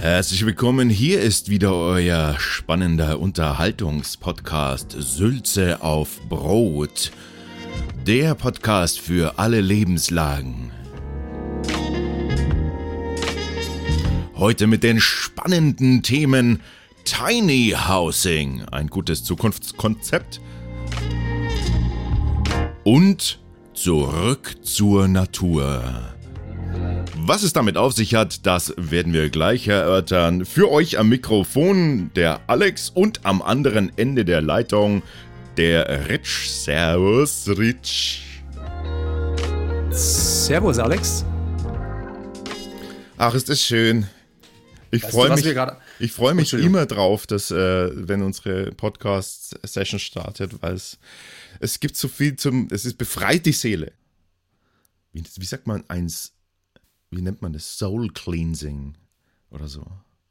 Herzlich willkommen, hier ist wieder euer spannender Unterhaltungspodcast Sülze auf Brot. Der Podcast für alle Lebenslagen. Heute mit den spannenden Themen Tiny Housing, ein gutes Zukunftskonzept und zurück zur Natur. Was es damit auf sich hat, das werden wir gleich erörtern. Für euch am Mikrofon der Alex und am anderen Ende der Leitung der Rich. Servus, Rich. Servus, Alex. Ach, ist das schön. Ich freue mich, ich freu mich immer drauf, dass, äh, wenn unsere Podcast-Session startet, weil es, es gibt so viel zum, es ist befreit die Seele. Wie, wie sagt man, eins, wie nennt man das? Soul Cleansing oder so.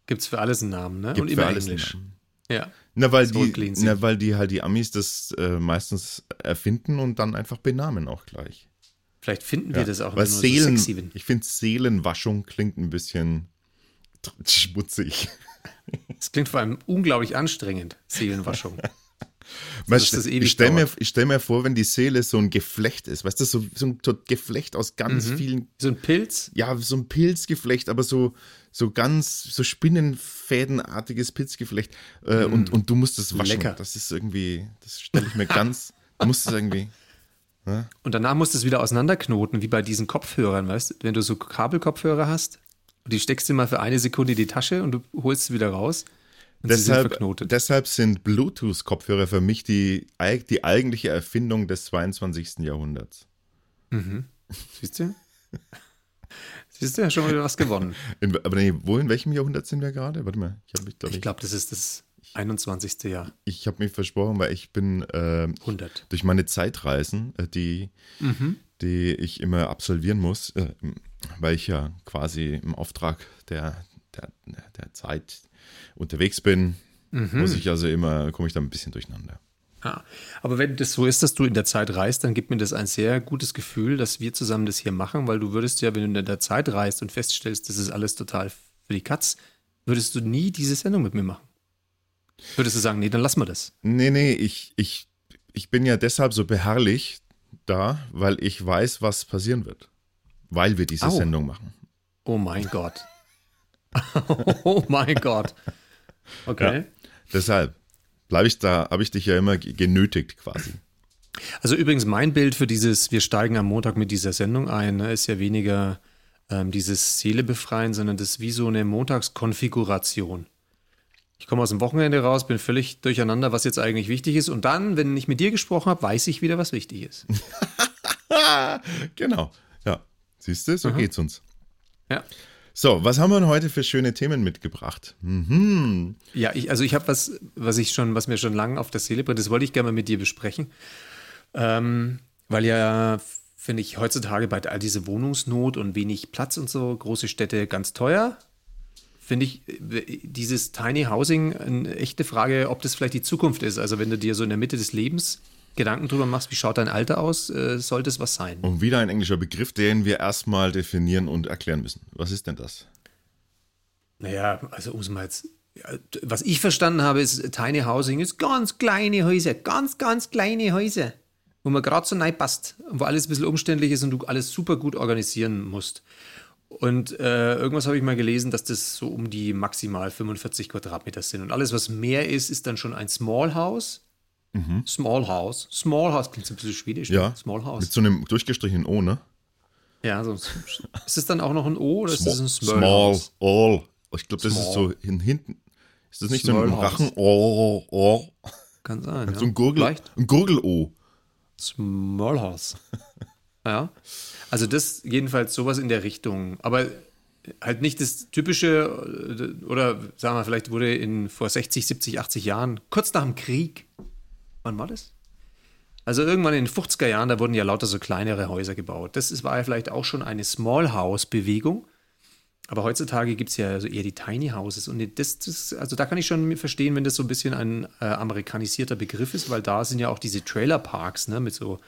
Gibt es für alles einen Namen, ne? Gibt Und für immer alles Englisch. einen Namen. Ja. Na, weil Soul die, Cleansing. na, weil die halt die Amis das äh, meistens erfinden und dann einfach benamen auch gleich. Vielleicht finden wir Ja, das auch weil nur Seelen, so ich finde Seelenwaschung klingt ein bisschen schmutzig. Es klingt vor allem unglaublich anstrengend, Seelenwaschung. Weißt, das ewig ich stelle mir, stell mir vor, wenn die Seele so ein Geflecht ist, weißt du, so, so ein Geflecht aus ganz Mhm. vielen, So ein Pilz. ja, so ein Pilzgeflecht, aber so, so ganz, so spinnenfädenartiges Pilzgeflecht. Äh, und, und du musst es waschen. Lecker. Das ist irgendwie, das stelle ich mir ganz, du musst es irgendwie. Und danach musst du es wieder auseinanderknoten, wie bei diesen Kopfhörern, weißt du? Wenn du so Kabelkopfhörer hast, und die steckst du mal für eine Sekunde in die Tasche und du holst sie wieder raus. Sie sind Deshalb, deshalb sind Bluetooth-Kopfhörer für mich die, die eigentliche Erfindung des 22. Jahrhunderts. Siehst du? Siehst du, ja schon mal wieder was gewonnen. In, aber nee, wo, in welchem Jahrhundert sind wir gerade? Warte mal, ich habe mich, glaub Ich ich, glaube, das ist das 21. Jahr. ich hab mich versprochen, weil ich bin 100. durch meine Zeitreisen, äh, die, die ich immer absolvieren muss, äh, weil ich ja quasi im Auftrag der, der, der Zeit unterwegs bin, muss ich also immer, komme ich da ein bisschen durcheinander. Ja. Aber wenn das so ist, dass du in der Zeit reist, dann gibt mir das ein sehr gutes Gefühl, dass wir zusammen das hier machen, weil du würdest ja, wenn du in der Zeit reist und feststellst, das ist alles total für die Katz, würdest du nie diese Sendung mit mir machen. Würdest du sagen, nee, dann lassen wir das. Nee, nee, ich, ich, ich bin ja deshalb so beharrlich da, weil ich weiß, was passieren wird. Weil wir diese Au. Sendung machen. Oh mein Gott. oh mein Gott. Okay. Deshalb bleibe ich da, habe ich dich ja immer ge- genötigt quasi. Also übrigens mein Bild für dieses, wir steigen am Montag mit dieser Sendung ein, ne, ist ja weniger ähm, dieses Seele befreien, sondern das ist wie so eine Montagskonfiguration. Ich komme aus dem Wochenende raus, bin völlig durcheinander, was jetzt eigentlich wichtig ist. Und dann, wenn ich mit dir gesprochen habe, weiß ich wieder, was wichtig ist. Genau. Ja. Siehst du, so geht's uns. Ja. So, was haben wir denn heute für schöne Themen mitgebracht? Mhm. Ja, ich, also ich habe was, was ich schon, was mir schon lange auf der Seele brennt, das wollte ich gerne mal mit dir besprechen. Ähm, weil ja, finde ich, heutzutage bei all diese Wohnungsnot und wenig Platz und so, große Städte ganz teuer. Finde ich äh, dieses Tiny Housing eine echte Frage, ob das vielleicht die Zukunft ist. Also wenn du dir so in der Mitte des Lebens Gedanken drüber machst, wie schaut dein Alter aus, äh, sollte es was sein. Und wieder ein englischer Begriff, den wir erstmal definieren und erklären müssen. Was ist denn das? Naja, also um es mal jetzt. Was ich verstanden habe, ist Tiny Housing ist ganz kleine Häuser, ganz, ganz kleine Häuser, wo man gerade so neu passt wo alles ein bisschen umständlich ist und du alles super gut organisieren musst. Und äh, irgendwas habe ich mal gelesen, dass das so um die maximal 45 Quadratmeter sind. Und alles, was mehr ist, ist dann schon ein Small House. Small House. Small House klingt so ein bisschen schwedisch. Ja. ne? Small House. Mit so einem durchgestrichenen O, ne? ja, so. Ist es dann auch noch ein O oder ist es ein Small, Small, House? all. Ich glaube, das ist Small. so hin, hinten. Ist das nicht so Small ein House. Rachen? Oh, oh. Kann sein. So ja. ein Gurgel, Vielleicht. ein Gurgel-O. Smallhouse. ja. Also das jedenfalls sowas in der Richtung. Aber halt nicht das typische, äh, oder sagen wir, vielleicht wurde in vor 60, 70, 80 Jahren, kurz nach dem Krieg, wann war das? Also irgendwann in den 50er Jahren, da wurden ja lauter so kleinere Häuser gebaut. Das ist, war ja vielleicht auch schon eine Small House-Bewegung. Aber heutzutage gibt es ja also eher die Tiny Houses. Und das, das, also da kann ich schon verstehen, wenn das so ein bisschen ein äh, amerikanisierter Begriff ist, weil da sind ja auch diese Trailerparks, ne, mit so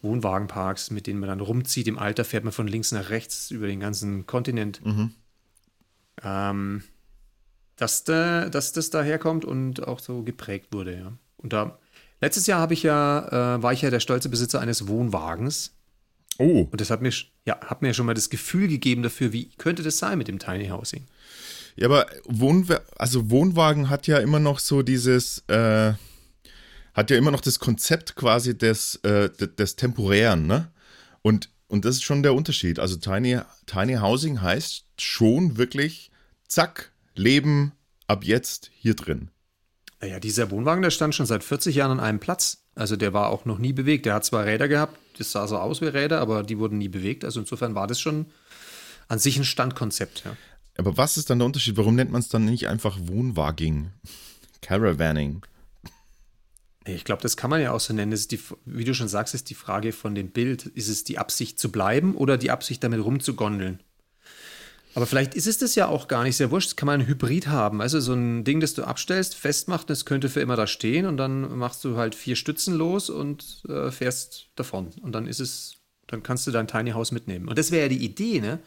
Wohnwagenparks, mit denen man dann rumzieht. Im Alter fährt man von links nach rechts über den ganzen Kontinent. Ähm, dass, äh, dass das daherkommt und auch so geprägt wurde, ja. Und da, letztes Jahr habe ich ja, äh, war ich ja der stolze Besitzer eines Wohnwagens. Oh. Und das hat mir, ja, hat mir schon mal das Gefühl gegeben dafür, wie könnte das sein mit dem Tiny Housing. Ja, aber Wohn also Wohnwagen hat ja immer noch so dieses, äh, hat ja immer noch das Konzept quasi des, äh, des Temporären, ne? Und, und das ist schon der Unterschied. Also Tiny, Tiny Housing heißt schon wirklich, zack, Leben ab jetzt hier drin. Naja, dieser Wohnwagen, der stand schon seit 40 Jahren an einem Platz. Also der war auch noch nie bewegt. Der hat zwar Räder gehabt, das sah so aus wie Räder, aber die wurden nie bewegt. Also insofern war das schon an sich ein Standkonzept. Ja. Aber was ist dann der Unterschied? Warum nennt man es dann nicht einfach Wohnwaging? Caravanning? Ich glaube, das kann man ja auch so nennen. Die, wie du schon sagst, ist die Frage von dem Bild. Ist es die Absicht zu bleiben oder die Absicht damit rumzugondeln? Aber vielleicht ist es das ja auch gar nicht sehr wurscht. Das kann man ein Hybrid haben. Also so ein Ding, das du abstellst, festmacht, das könnte für immer da stehen und dann machst du halt vier Stützen los und äh, fährst davon. Und dann ist es, dann kannst du dein Tiny House mitnehmen. Und das wäre ja die Idee, ne?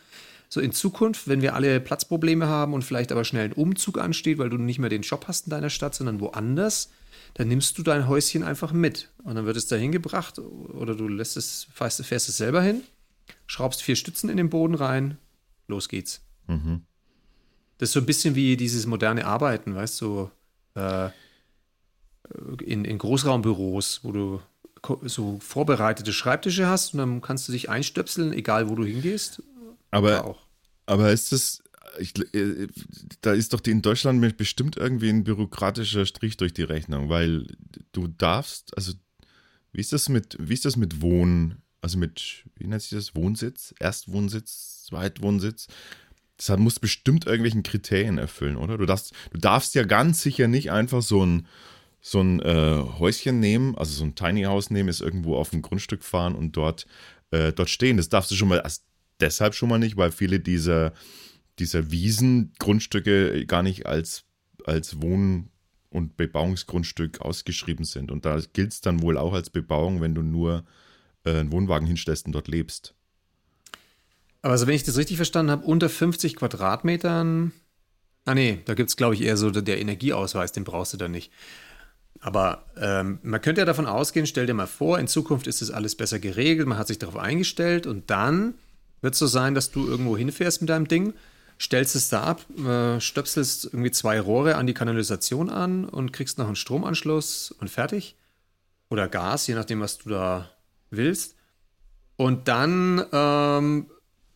So in Zukunft, wenn wir alle Platzprobleme haben und vielleicht aber schnell ein Umzug ansteht, weil du nicht mehr den Job hast in deiner Stadt, sondern woanders, dann nimmst du dein Häuschen einfach mit. Und dann wird es dahin gebracht oder du lässt es, fährst, fährst es selber hin, schraubst vier Stützen in den Boden rein, los geht's. Mhm. Das ist so ein bisschen wie dieses moderne Arbeiten, weißt du, so, äh, in, in Großraumbüros, wo du so vorbereitete Schreibtische hast und dann kannst du dich einstöpseln, egal wo du hingehst. Aber, aber ist das, ich, äh, da ist doch die, in Deutschland bestimmt irgendwie ein bürokratischer Strich durch die Rechnung, weil du darfst, also wie ist das mit, wie ist das mit Wohnen, also mit, wie nennt sich das, Wohnsitz, Erstwohnsitz, Zweitwohnsitz? Das muss bestimmt irgendwelchen Kriterien erfüllen, oder? Du darfst, du darfst ja ganz sicher nicht einfach so ein, so ein äh, Häuschen nehmen, also so ein Tiny House nehmen, ist irgendwo auf ein Grundstück fahren und dort, äh, dort stehen. Das darfst du schon mal, also deshalb schon mal nicht, weil viele dieser, dieser Wiesengrundstücke gar nicht als, als Wohn- und Bebauungsgrundstück ausgeschrieben sind. Und da gilt es dann wohl auch als Bebauung, wenn du nur äh, einen Wohnwagen hinstellst und dort lebst. Aber also wenn ich das richtig verstanden habe, unter 50 Quadratmetern. Ah nee, da gibt es, glaube ich, eher so der Energieausweis, den brauchst du dann nicht. Aber ähm, man könnte ja davon ausgehen, stell dir mal vor, in Zukunft ist das alles besser geregelt, man hat sich darauf eingestellt und dann wird es so sein, dass du irgendwo hinfährst mit deinem Ding, stellst es da ab, äh, stöpselst irgendwie zwei Rohre an die Kanalisation an und kriegst noch einen Stromanschluss und fertig. Oder Gas, je nachdem, was du da willst. Und dann ähm,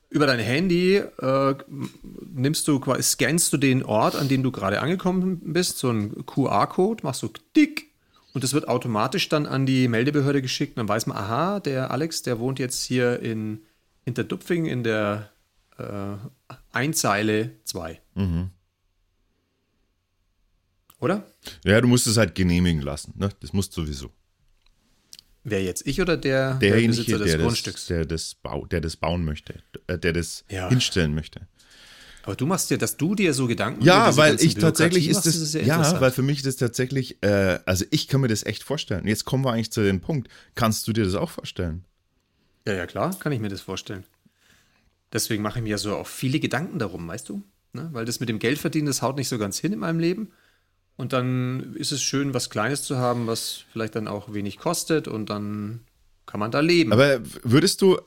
über dein Handy äh, nimmst du scannst du den Ort, an dem du gerade angekommen bist, so ein QR-Code, machst du dick und das wird automatisch dann an die Meldebehörde geschickt. Und dann weiß man, aha, der Alex, der wohnt jetzt hier in Hinterdupfing in der äh, Einzeile 2. Mhm. Oder? Ja, du musst es halt genehmigen lassen. Ne? Das musst du sowieso. Wer jetzt? Ich oder der, der Besitzer des der Grundstücks? Das, der, das Bau, der das bauen möchte, äh, der das ja. hinstellen möchte. Aber du machst dir, dass du dir so Gedanken Ja, weil ich tatsächlich ist das, ist ja, weil für mich ist das tatsächlich, äh, also ich kann mir das echt vorstellen. Jetzt kommen wir eigentlich zu dem Punkt. Kannst du dir das auch vorstellen? Ja, ja, klar, kann ich mir das vorstellen. Deswegen mache ich mir ja so auch viele Gedanken darum, weißt du? Ne? Weil das mit dem Geldverdienen, das haut nicht so ganz hin in meinem Leben. Und dann ist es schön, was Kleines zu haben, was vielleicht dann auch wenig kostet und dann kann man da leben. Aber würdest du,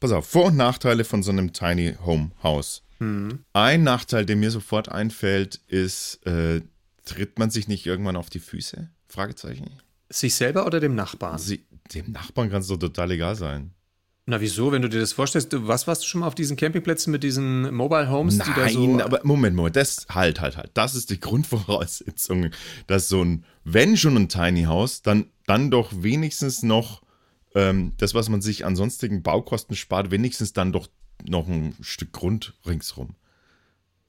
pass auf, Vor- und Nachteile von so einem Tiny Home House. Mhm. Ein Nachteil, der mir sofort einfällt, ist, äh, tritt man sich nicht irgendwann auf die Füße? Fragezeichen. Sich selber oder dem Nachbarn? Sie, dem Nachbarn kann es doch total egal sein. Na, wieso, wenn du dir das vorstellst? Du, was warst du schon mal auf diesen Campingplätzen mit diesen Mobile Homes? Nein, die da so aber Moment, Moment, das, halt, halt, halt. Das ist die Grundvoraussetzung, dass so ein, wenn schon ein Tiny House, dann, dann doch wenigstens noch ähm, das, was man sich an sonstigen Baukosten spart, wenigstens dann doch noch ein Stück Grund ringsrum.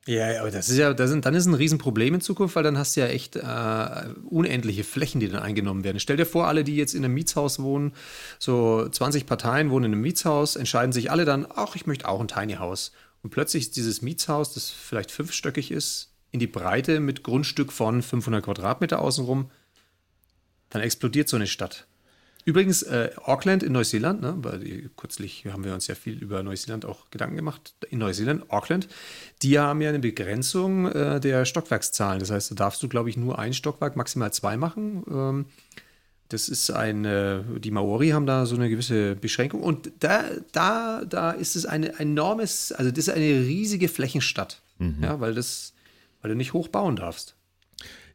Ja, aber das ist ja, das sind, dann ist ein Riesenproblem in Zukunft, weil dann hast du ja echt äh, unendliche Flächen, die dann eingenommen werden. Stell dir vor, alle, die jetzt in einem Mietshaus wohnen, so 20 Parteien wohnen in einem Mietshaus, entscheiden sich alle dann, ach, ich möchte auch ein Tiny House. Und plötzlich ist dieses Mietshaus, das vielleicht fünfstöckig ist, in die Breite mit Grundstück von 500 Quadratmeter außenrum, dann explodiert so eine Stadt. Übrigens, äh, Auckland in Neuseeland, ne, weil kürzlich haben wir uns ja viel über Neuseeland auch Gedanken gemacht. In Neuseeland, Auckland, die haben ja eine Begrenzung äh, der Stockwerkszahlen. Das heißt, da darfst du, glaube ich, nur ein Stockwerk, maximal zwei machen. Ähm, das ist ein, äh, die Maori haben da so eine gewisse Beschränkung. Und da, da, da ist es ein enormes, also das ist eine riesige Flächenstadt. Mhm. Ja, weil das, weil du nicht hoch bauen darfst.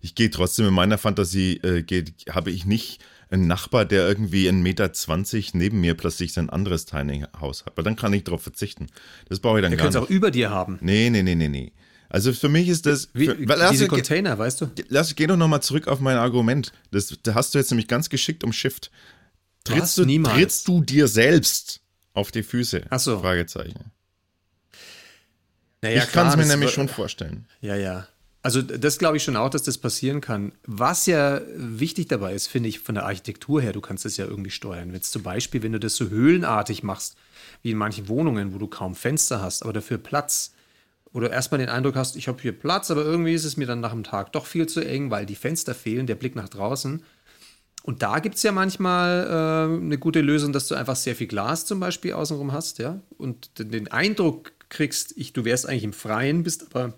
Ich gehe trotzdem in meiner Fantasie, äh, habe ich nicht ein Nachbar, der irgendwie 1,20 Meter neben mir plötzlich sein anderes Tiny House hat. Aber dann kann ich darauf verzichten. Das brauche ich dann der gar nicht. Der kann es auch über dir haben. Nee, nee, nee, nee, nee. Also für mich ist das. Wie, für, weil, diese Container, weißt du? Lass, geh doch nochmal zurück auf mein Argument. Das, da hast du jetzt nämlich ganz geschickt umschifft. Trittst du, niemals. trittst du dir selbst auf die Füße? Ach so. Fragezeichen. Naja, ich kann es mir nämlich schon vorstellen. Ja, ja. Also das glaube ich schon auch, dass das passieren kann. Was ja wichtig dabei ist, finde ich, von der Architektur her, du kannst das ja irgendwie steuern. Jetzt zum Beispiel, wenn du das so höhlenartig machst, wie in manchen Wohnungen, wo du kaum Fenster hast, aber dafür Platz, oder erstmal den Eindruck hast, ich habe hier Platz, aber irgendwie ist es mir dann nach dem Tag doch viel zu eng, weil die Fenster fehlen, der Blick nach draußen. Und da gibt es ja manchmal äh, eine gute Lösung, dass du einfach sehr viel Glas zum Beispiel außenrum hast, ja, und den Eindruck kriegst, ich, du wärst eigentlich im Freien, bist aber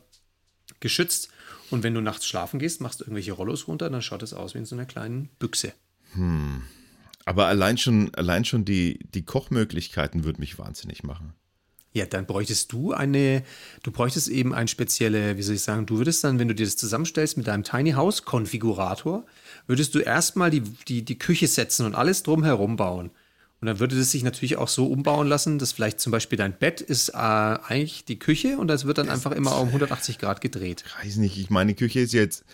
geschützt. Und wenn du nachts schlafen gehst, machst du irgendwelche Rollos runter, dann schaut es aus wie in so einer kleinen Büchse. Hm. Aber allein schon, allein schon die, die Kochmöglichkeiten würden mich wahnsinnig machen. Ja, dann bräuchtest du eine, du bräuchtest eben ein spezielle, wie soll ich sagen, du würdest dann, wenn du dir das zusammenstellst mit deinem Tiny House Konfigurator, würdest du erstmal die, die, die Küche setzen und alles drumherum bauen. Und dann würde es sich natürlich auch so umbauen lassen, dass vielleicht zum Beispiel dein Bett ist äh, eigentlich die Küche und das wird dann das einfach immer um 180 Grad gedreht. Ich weiß nicht, ich meine Küche ist jetzt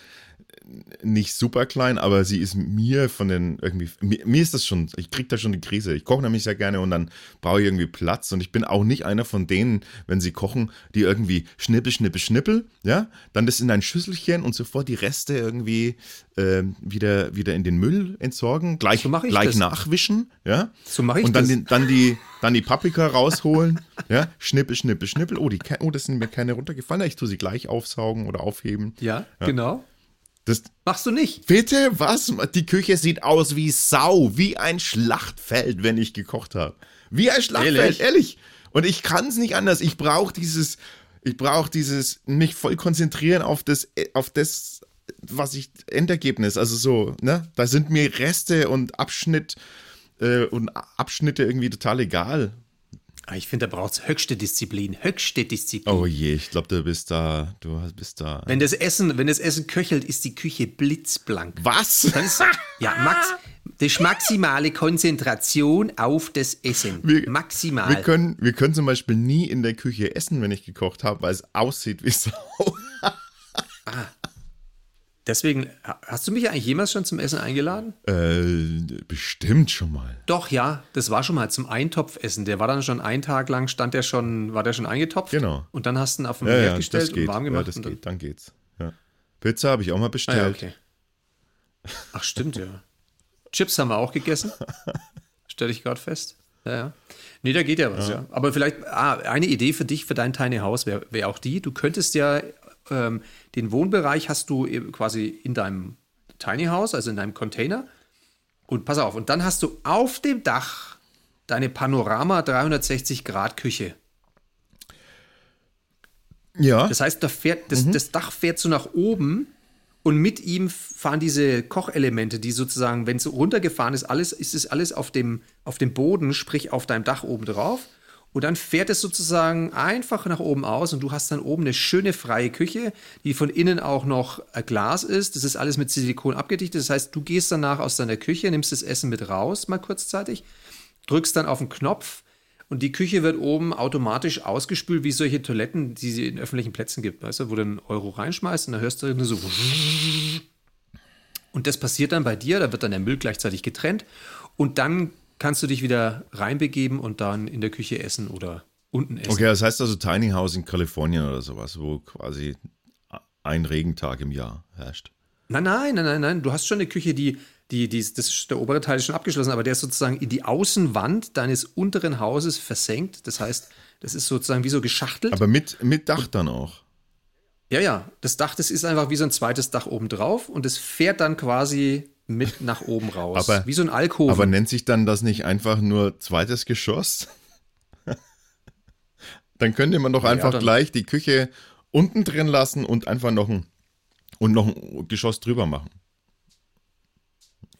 nicht super klein, aber sie ist mir von den irgendwie, mir, mir, ist das schon, ich kriege da schon die Krise. Ich koche nämlich sehr gerne und dann brauche ich irgendwie Platz und ich bin auch nicht einer von denen, wenn sie kochen, die irgendwie schnippel, schnippel, schnippel, ja, dann das in ein Schüsselchen und sofort die Reste irgendwie äh, wieder, wieder in den Müll entsorgen, gleich, so gleich das. nachwischen, ja. So mache ich Und dann, das. Die, dann, die, dann die Paprika rausholen, ja, schnippel, schnippel, schnippel. Oh, die, oh, das sind mir keine runtergefallen, ich tue sie gleich aufsaugen oder aufheben. Ja, ja. genau. Das Machst du nicht? Bitte? Was? Die Küche sieht aus wie Sau, wie ein Schlachtfeld, wenn ich gekocht habe. Wie ein Schlachtfeld, ehrlich. ehrlich. Und ich kann es nicht anders. Ich brauche dieses, ich brauche dieses, mich voll konzentrieren auf das, auf das, was ich, Endergebnis, also so, ne? Da sind mir Reste und Abschnitt äh, und Abschnitte irgendwie total egal. Ah, ich finde, da braucht es höchste Disziplin. Höchste Disziplin. Oh je, ich glaube, du bist da. Du bist da. Wenn das Essen, wenn das Essen köchelt, ist die Küche blitzblank. Was? Ist, ja, Max, das ist maximale Konzentration auf das Essen. Wir, Maximal. Wir können, wir können zum Beispiel nie in der Küche essen, wenn ich gekocht habe, weil es aussieht wie Sau. ah. Deswegen, hast du mich eigentlich jemals schon zum Essen eingeladen? Äh, bestimmt schon mal. Doch, ja, das war schon mal zum Eintopfessen. Der war dann schon einen Tag lang, stand der schon, war der schon eingetopft. Genau. Und dann hast du ihn auf den ja, Herd ja, gestellt und warm gemacht. Ja, das geht, dann geht's. Ja. Pizza habe ich auch mal bestellt. Ah, ja, okay. Ach, stimmt, ja. Chips haben wir auch gegessen. Stelle ich gerade fest. Ja, ja. Nee, da geht ja was, ja. ja. Aber vielleicht, ah, eine Idee für dich, für dein Tiny House wäre wär auch die, du könntest ja ähm, den Wohnbereich hast du quasi in deinem Tiny House, also in deinem Container. Und pass auf, und dann hast du auf dem Dach deine Panorama 360 Grad Küche. Ja. Das heißt, da fährt, das, mhm. das Dach fährt so nach oben und mit ihm fahren diese Kochelemente, die sozusagen, wenn es runtergefahren ist, alles, ist es alles auf dem, auf dem Boden, sprich auf deinem Dach oben drauf. Und dann fährt es sozusagen einfach nach oben aus und du hast dann oben eine schöne freie Küche, die von innen auch noch äh, Glas ist. Das ist alles mit Silikon abgedichtet. Das heißt, du gehst danach aus deiner Küche, nimmst das Essen mit raus, mal kurzzeitig, drückst dann auf den Knopf und die Küche wird oben automatisch ausgespült, wie solche Toiletten, die es in öffentlichen Plätzen gibt, weißt du, wo du einen Euro reinschmeißt und dann hörst du so. Und das passiert dann bei dir, da wird dann der Müll gleichzeitig getrennt und dann kannst du dich wieder reinbegeben und dann in der Küche essen oder unten essen. Okay, das heißt also Tiny House in Kalifornien oder sowas, wo quasi ein Regentag im Jahr herrscht. Nein, nein, nein, nein, nein. Du hast schon eine Küche, die, die, die, das, der obere Teil ist schon abgeschlossen, aber der ist sozusagen in die Außenwand deines unteren Hauses versenkt. Das heißt, das ist sozusagen wie so geschachtelt. Aber mit, mit Dach dann auch. Ja, ja. Das Dach, das ist einfach wie so ein zweites Dach oben drauf und es fährt dann quasi mit nach oben raus. Aber, wie so ein Alkohol. Aber nennt sich dann das nicht einfach nur zweites Geschoss? dann könnte man doch einfach ja, gleich die Küche unten drin lassen und einfach noch ein, und noch ein Geschoss drüber machen.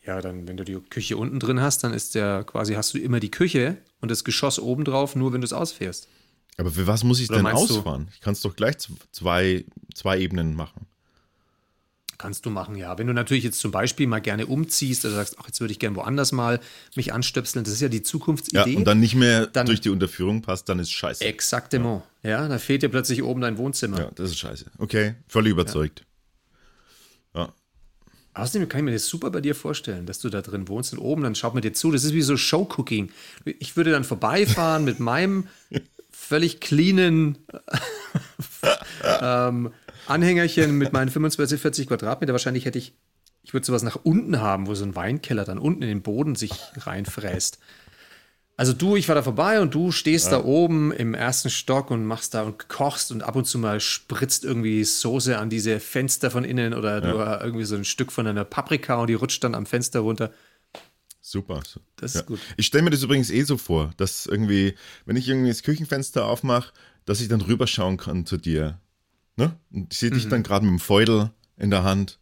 Ja, dann, wenn du die Küche unten drin hast, dann ist der quasi, hast du immer die Küche und das Geschoss oben drauf, nur wenn du es ausfährst. Aber für was muss ich Oder denn ausfahren? Du? Ich kann es doch gleich zwei, zwei Ebenen machen. Kannst du machen, ja. Wenn du natürlich jetzt zum Beispiel mal gerne umziehst oder sagst, ach, jetzt würde ich gerne woanders mal mich anstöpseln, das ist ja die Zukunftsidee. Ja, und dann nicht mehr dann, durch die Unterführung passt, dann ist scheiße. Exaktement. Ja. ja, da fehlt dir plötzlich oben dein Wohnzimmer. Ja, das ist scheiße. Okay, völlig überzeugt. Ja. ja. Außerdem kann ich mir das super bei dir vorstellen, dass du da drin wohnst und oben, dann schaut man dir zu. Das ist wie so Showcooking. Ich würde dann vorbeifahren mit meinem völlig cleanen ähm, Anhängerchen mit meinen 25, 40 Quadratmeter. Wahrscheinlich hätte ich, ich würde sowas nach unten haben, wo so ein Weinkeller dann unten in den Boden sich reinfräst. Also du, ich war da vorbei und du stehst ja. da oben im ersten Stock und machst da und kochst und ab und zu mal spritzt irgendwie Soße an diese Fenster von innen oder ja. du irgendwie so ein Stück von einer Paprika und die rutscht dann am Fenster runter. Super. Das ist ja. gut. Ich stelle mir das übrigens eh so vor, dass irgendwie, wenn ich irgendwie das Küchenfenster aufmache, dass ich dann rüberschauen kann zu dir. Ne? Und ich sehe dich mhm. dann gerade mit dem Feudel in der Hand.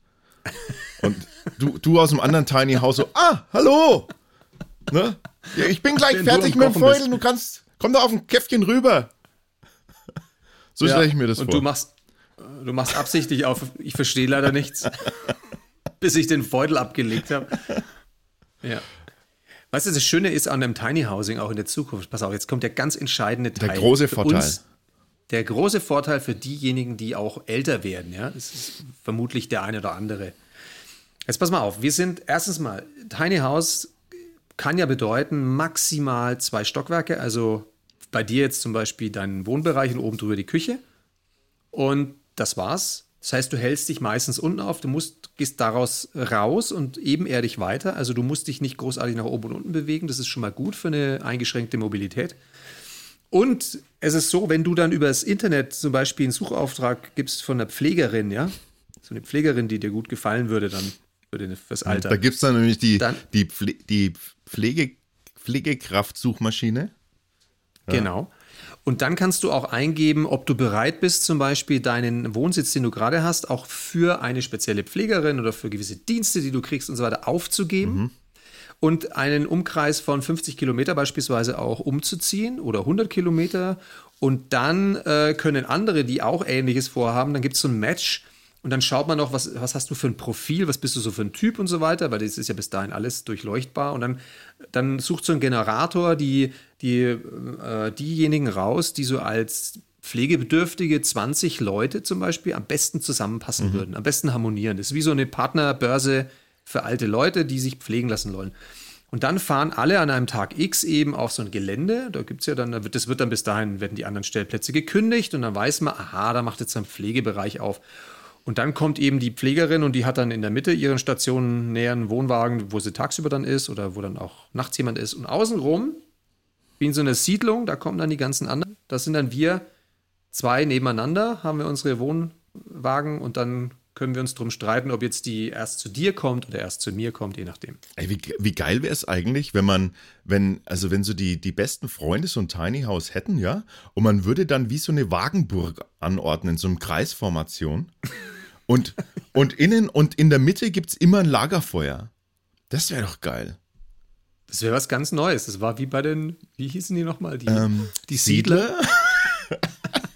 Und du, du aus dem anderen Tiny House so, ah, hallo! Ne? Ja, ich bin gleich Wenn fertig mit dem Feudel, du kannst, komm da auf ein Käffchen rüber. So ja, stelle ich mir das und vor. Und du machst, du machst absichtlich auf, ich verstehe leider nichts, bis ich den Feudel abgelegt habe. Ja. Weißt du, das Schöne ist an dem Tiny Housing auch in der Zukunft, pass auf, jetzt kommt der ganz entscheidende Teil. Der große Vorteil. Uns, der große Vorteil für diejenigen, die auch älter werden, ja, das ist vermutlich der eine oder andere. Jetzt pass mal auf, wir sind erstens mal, Tiny House kann ja bedeuten maximal zwei Stockwerke, also bei dir jetzt zum Beispiel deinen Wohnbereich und oben drüber die Küche. Und das war's. Das heißt, du hältst dich meistens unten auf, du musst, gehst daraus raus und ebenerdig weiter. Also du musst dich nicht großartig nach oben und unten bewegen. Das ist schon mal gut für eine eingeschränkte Mobilität. Und es ist so, wenn du dann übers Internet zum Beispiel einen Suchauftrag gibst von einer Pflegerin, ja, so eine Pflegerin, die dir gut gefallen würde, dann würde fürs Alter. Da gibt es dann nämlich die, dann, die, Pfle die Pflege, Pflegekraft-Suchmaschine. Ja. Genau. Und dann kannst du auch eingeben, ob du bereit bist, zum Beispiel deinen Wohnsitz, den du gerade hast, auch für eine spezielle Pflegerin oder für gewisse Dienste, die du kriegst und so weiter, aufzugeben. Mhm und einen Umkreis von 50 Kilometer beispielsweise auch umzuziehen oder 100 Kilometer. Und dann äh, können andere, die auch Ähnliches vorhaben, dann gibt es so ein Match. Und dann schaut man noch, was, was hast du für ein Profil, was bist du so für ein Typ und so weiter, weil das ist ja bis dahin alles durchleuchtbar. Und dann, dann sucht so ein Generator die, die, äh, diejenigen raus, die so als pflegebedürftige 20 Leute zum Beispiel am besten zusammenpassen mhm. würden, am besten harmonieren. Das ist wie so eine Partnerbörse für alte Leute, die sich pflegen lassen wollen. Und dann fahren alle an einem Tag X eben auf so ein Gelände. Da gibt es ja dann, das wird dann bis dahin, werden die anderen Stellplätze gekündigt und dann weiß man, aha, da macht jetzt ein Pflegebereich auf. Und dann kommt eben die Pflegerin und die hat dann in der Mitte ihren stationären Wohnwagen, wo sie tagsüber dann ist oder wo dann auch nachts jemand ist. Und außenrum, wie in so einer Siedlung, da kommen dann die ganzen anderen. Das sind dann wir zwei nebeneinander, haben wir unsere Wohnwagen und dann können wir uns drum streiten, ob jetzt die erst zu dir kommt oder erst zu mir kommt, je nachdem. Ey, wie, wie geil wäre es eigentlich, wenn man, wenn, also wenn so die, die besten Freunde so ein Tiny House hätten, ja, und man würde dann wie so eine Wagenburg anordnen, so eine Kreisformation. Und, und innen und in der Mitte gibt es immer ein Lagerfeuer. Das wäre doch geil. Das wäre was ganz Neues. Das war wie bei den, wie hießen die nochmal? Die, ähm, die Siedler? Siedler?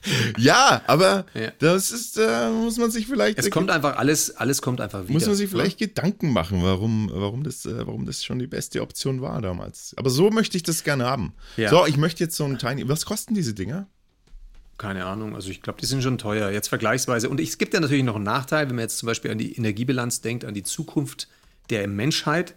ja, aber ja. das ist, äh, muss man sich vielleicht. Es kommt einfach alles, alles kommt einfach wieder. Muss man sich vielleicht ja? Gedanken machen, warum, warum, das, äh, warum das schon die beste Option war damals. Aber so möchte ich das gerne haben. Ja. So, ich möchte jetzt so ein Tiny. Was kosten diese Dinger? Keine Ahnung, also ich glaube, die sind schon teuer, jetzt vergleichsweise. Und es gibt ja natürlich noch einen Nachteil, wenn man jetzt zum Beispiel an die Energiebilanz denkt, an die Zukunft der Menschheit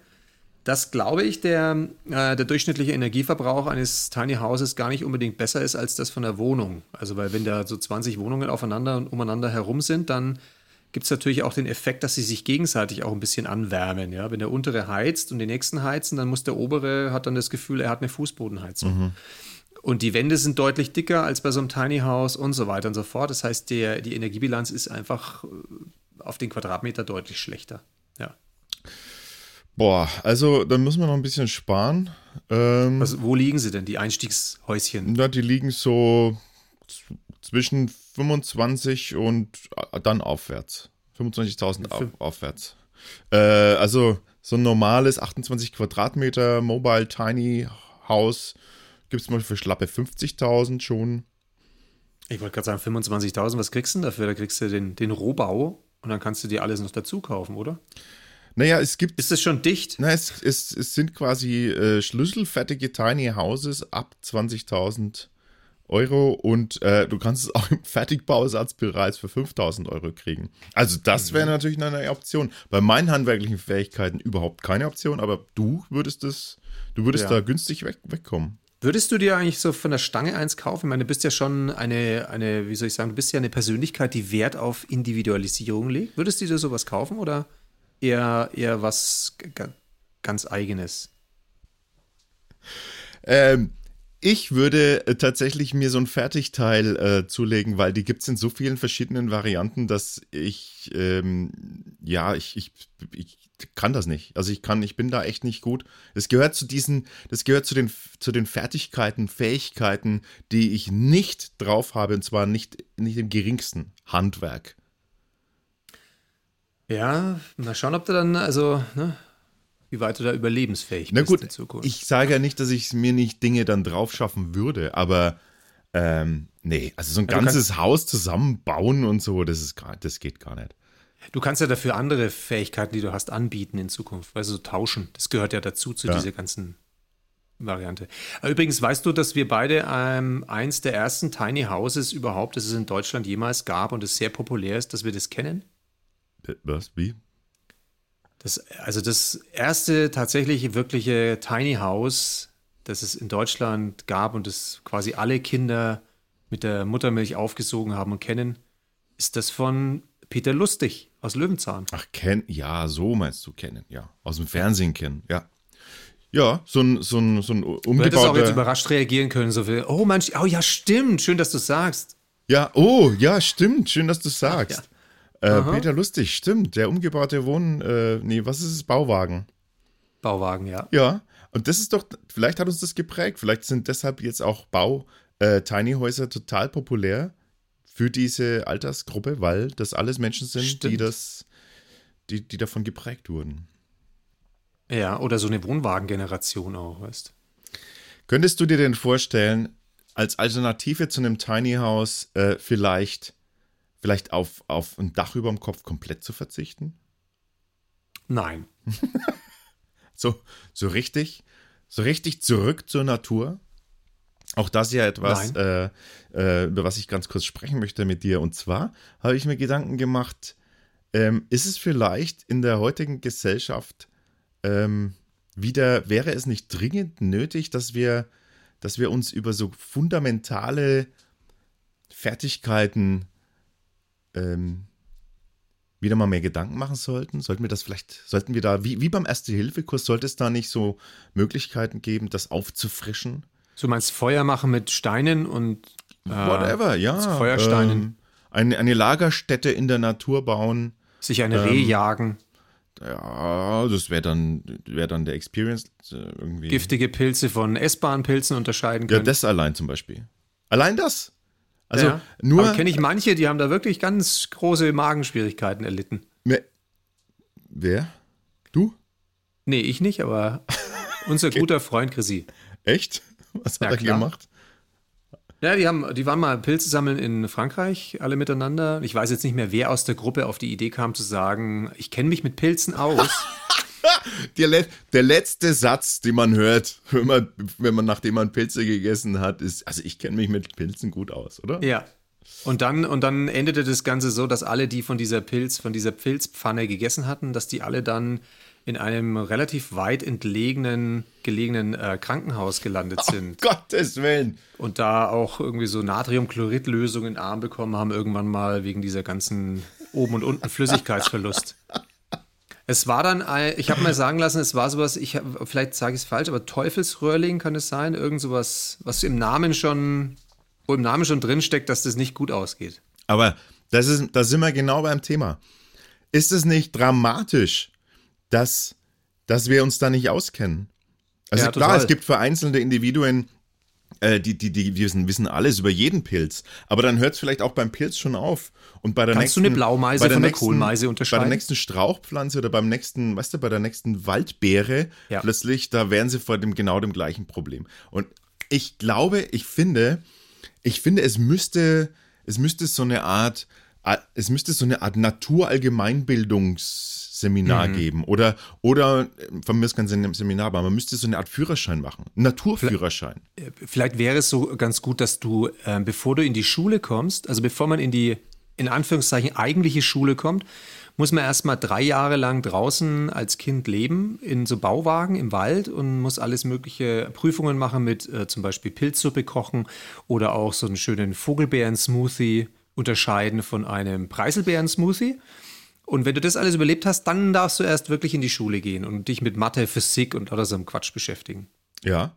dass, glaube ich, der, äh, der durchschnittliche Energieverbrauch eines Tiny Houses gar nicht unbedingt besser ist als das von der Wohnung. Also, weil wenn da so 20 Wohnungen aufeinander und umeinander herum sind, dann gibt es natürlich auch den Effekt, dass sie sich gegenseitig auch ein bisschen anwärmen. Ja? Wenn der untere heizt und die nächsten heizen, dann muss der obere, hat dann das Gefühl, er hat eine Fußbodenheizung. Mhm. Und die Wände sind deutlich dicker als bei so einem Tiny House und so weiter und so fort. Das heißt, der, die Energiebilanz ist einfach äh, auf den Quadratmeter deutlich schlechter. Ja. Boah, also da müssen wir noch ein bisschen sparen. Ähm, also, wo liegen sie denn, die Einstiegshäuschen? Na, die liegen so zwischen 25 und dann aufwärts. 25.000 auf, aufwärts. Äh, also so ein normales 28 Quadratmeter Mobile Tiny House gibt es mal für schlappe 50.000 schon. Ich wollte gerade sagen 25.000, was kriegst du denn dafür? Da kriegst du den, den Rohbau und dann kannst du dir alles noch dazu kaufen, oder? Naja, es gibt. Ist das schon dicht? Na, es, es, es sind quasi äh, schlüsselfertige Tiny Houses ab 20.000 Euro und äh, du kannst es auch im Fertigbausatz bereits für 5000 Euro kriegen. Also das wäre mhm. natürlich eine Option. Bei meinen handwerklichen Fähigkeiten überhaupt keine Option, aber du würdest das, du würdest ja. da günstig weg, wegkommen. Würdest du dir eigentlich so von der Stange eins kaufen? Ich meine, du bist ja schon eine, eine, wie soll ich sagen, du bist ja eine Persönlichkeit, die Wert auf Individualisierung legt. Würdest du dir sowas kaufen oder eher, eher was ganz eigenes? Ähm, ich würde äh, tatsächlich mir so ein Fertigteil äh, zulegen, weil die gibt es in so vielen verschiedenen Varianten, dass ich, ähm, ja, ich, ich, ich kann das nicht. Also ich kann, ich bin da echt nicht gut. Es gehört zu diesen, das gehört zu den, zu den Fertigkeiten, Fähigkeiten, die ich nicht drauf habe, und zwar nicht, nicht im geringsten Handwerk. Ja, mal schauen, ob du dann, also, ne, wie weit du da überlebensfähig Na bist gut, in Zukunft. Ich sage ja nicht, dass ich mir nicht Dinge dann drauf schaffen würde, aber ähm, nee, also so ein ja, ganzes Haus zusammenbauen und so, das ist gar, das geht gar nicht. Du kannst ja dafür andere Fähigkeiten, die du hast, anbieten in Zukunft. Also so tauschen. Das gehört ja dazu, zu ja. dieser ganzen Variante. Übrigens, weißt du, dass wir beide ähm, eins der ersten Tiny Houses überhaupt, das es in Deutschland jemals gab und es sehr populär ist, dass wir das kennen? Was? Wie? Das, also das erste tatsächlich wirkliche Tiny House, das es in Deutschland gab und das quasi alle Kinder mit der Muttermilch aufgesogen haben und kennen, ist das von Peter Lustig aus Löwenzahn. Ach, kennen, ja, so meinst du kennen, ja. Aus dem Fernsehen kennen, ja. Ja, so ein, so ein, so ein umgebauter... Du hättest auch jetzt überrascht reagieren können, so wie, oh Mensch, oh ja, stimmt, schön, dass du sagst. Ja, oh, ja, stimmt, schön, dass du sagst. Ja. Äh, Peter Lustig, stimmt. Der umgebaute Wohn... Äh, nee, was ist es? Bauwagen. Bauwagen, ja. Ja, und das ist doch... Vielleicht hat uns das geprägt. Vielleicht sind deshalb jetzt auch Bau-Tiny-Häuser äh, total populär für diese Altersgruppe, weil das alles Menschen sind, stimmt. die das... Die, die davon geprägt wurden. Ja, oder so eine Wohnwagengeneration auch, weißt Könntest du dir denn vorstellen, als Alternative zu einem Tiny House äh, vielleicht vielleicht auf, auf ein Dach über dem Kopf komplett zu verzichten? Nein. so, so richtig, so richtig zurück zur Natur? Auch das ist ja etwas, äh, äh, über was ich ganz kurz sprechen möchte mit dir. Und zwar habe ich mir Gedanken gemacht, ähm, ist es vielleicht in der heutigen Gesellschaft ähm, wieder, wäre es nicht dringend nötig, dass wir, dass wir uns über so fundamentale Fertigkeiten ähm, wieder mal mehr Gedanken machen sollten? Sollten wir das vielleicht, sollten wir da, wie, wie beim Erste-Hilfe-Kurs, sollte es da nicht so Möglichkeiten geben, das aufzufrischen? Du meinst Feuer machen mit Steinen und äh, whatever, ja. Feuersteinen. Ähm, eine, eine Lagerstätte in der Natur bauen. Sich eine ähm, Reh jagen. Ja, das wäre dann, wär dann der Experience äh, irgendwie. Giftige Pilze von essbaren Pilzen unterscheiden können. Ja, das allein zum Beispiel. Allein das. Also ja, nur. kenne ich manche, die haben da wirklich ganz große Magenschwierigkeiten erlitten. Wer? Du? Nee, ich nicht, aber unser okay. guter Freund Chrissy. Echt? Was hat ja, er klar. gemacht? Ja, die, haben, die waren mal Pilze sammeln in Frankreich, alle miteinander. Ich weiß jetzt nicht mehr, wer aus der Gruppe auf die Idee kam zu sagen, ich kenne mich mit Pilzen aus. der, der, letzte Satz, den man hört, wenn man, wenn man nachdem man Pilze gegessen hat, ist, also ich kenne mich mit Pilzen gut aus, oder? Ja. Und dann, und dann endete das Ganze so, dass alle, die von dieser Pilz, von dieser Pilzpfanne gegessen hatten, dass die alle dann in einem relativ weit entlegenen, gelegenen äh, Krankenhaus gelandet sind. Oh, Gottes Willen! Und da auch irgendwie so Natriumchloridlösung in den Arm bekommen haben, irgendwann mal wegen dieser ganzen oben und unten Flüssigkeitsverlust. Es war dann, ich habe mal sagen lassen, es war sowas, ich vielleicht sage ich es falsch, aber Teufelsröhrling kann es sein, irgend sowas, was im Namen schon, wo im Namen schon drinsteckt, dass das nicht gut ausgeht. Aber das ist, da sind wir genau beim Thema. Ist es nicht dramatisch, dass dass wir uns da nicht auskennen. Also ja, klar, total. es gibt vereinzelte Individuen, äh, die, die, die wissen, wissen alles über jeden Pilz. Aber dann hört es vielleicht auch beim Pilz schon auf. Und bei der Kannst nächsten, du eine Blaumeise von der nächsten, Kohlmeise unterscheiden? Bei der nächsten Strauchpflanze oder beim nächsten, weißt du, bei der nächsten Waldbeere, ja. plötzlich, da wären sie vor dem genau dem gleichen Problem. Und ich glaube, ich finde, ich finde, es müsste, es müsste so eine Art, es müsste so eine Art Naturallgemeinbildungs- Seminar mhm. geben oder, oder von mir ist kein Seminar, aber man müsste so eine Art Führerschein machen, Naturführerschein. Vielleicht, äh, vielleicht wäre es so ganz gut, dass du, äh, bevor du in die Schule kommst, also bevor man in die, in Anführungszeichen, eigentliche Schule kommt, muss man erstmal drei Jahre lang draußen als Kind leben, in so Bauwagen im Wald und muss alles mögliche Prüfungen machen mit äh, zum Beispiel Pilzsuppe kochen oder auch so einen schönen Vogelbeeren-Smoothie unterscheiden von einem Preiselbeeren-Smoothie. Und wenn du das alles überlebt hast, dann darfst du erst wirklich in die Schule gehen und dich mit Mathe, Physik und oder so einem Quatsch beschäftigen. Ja.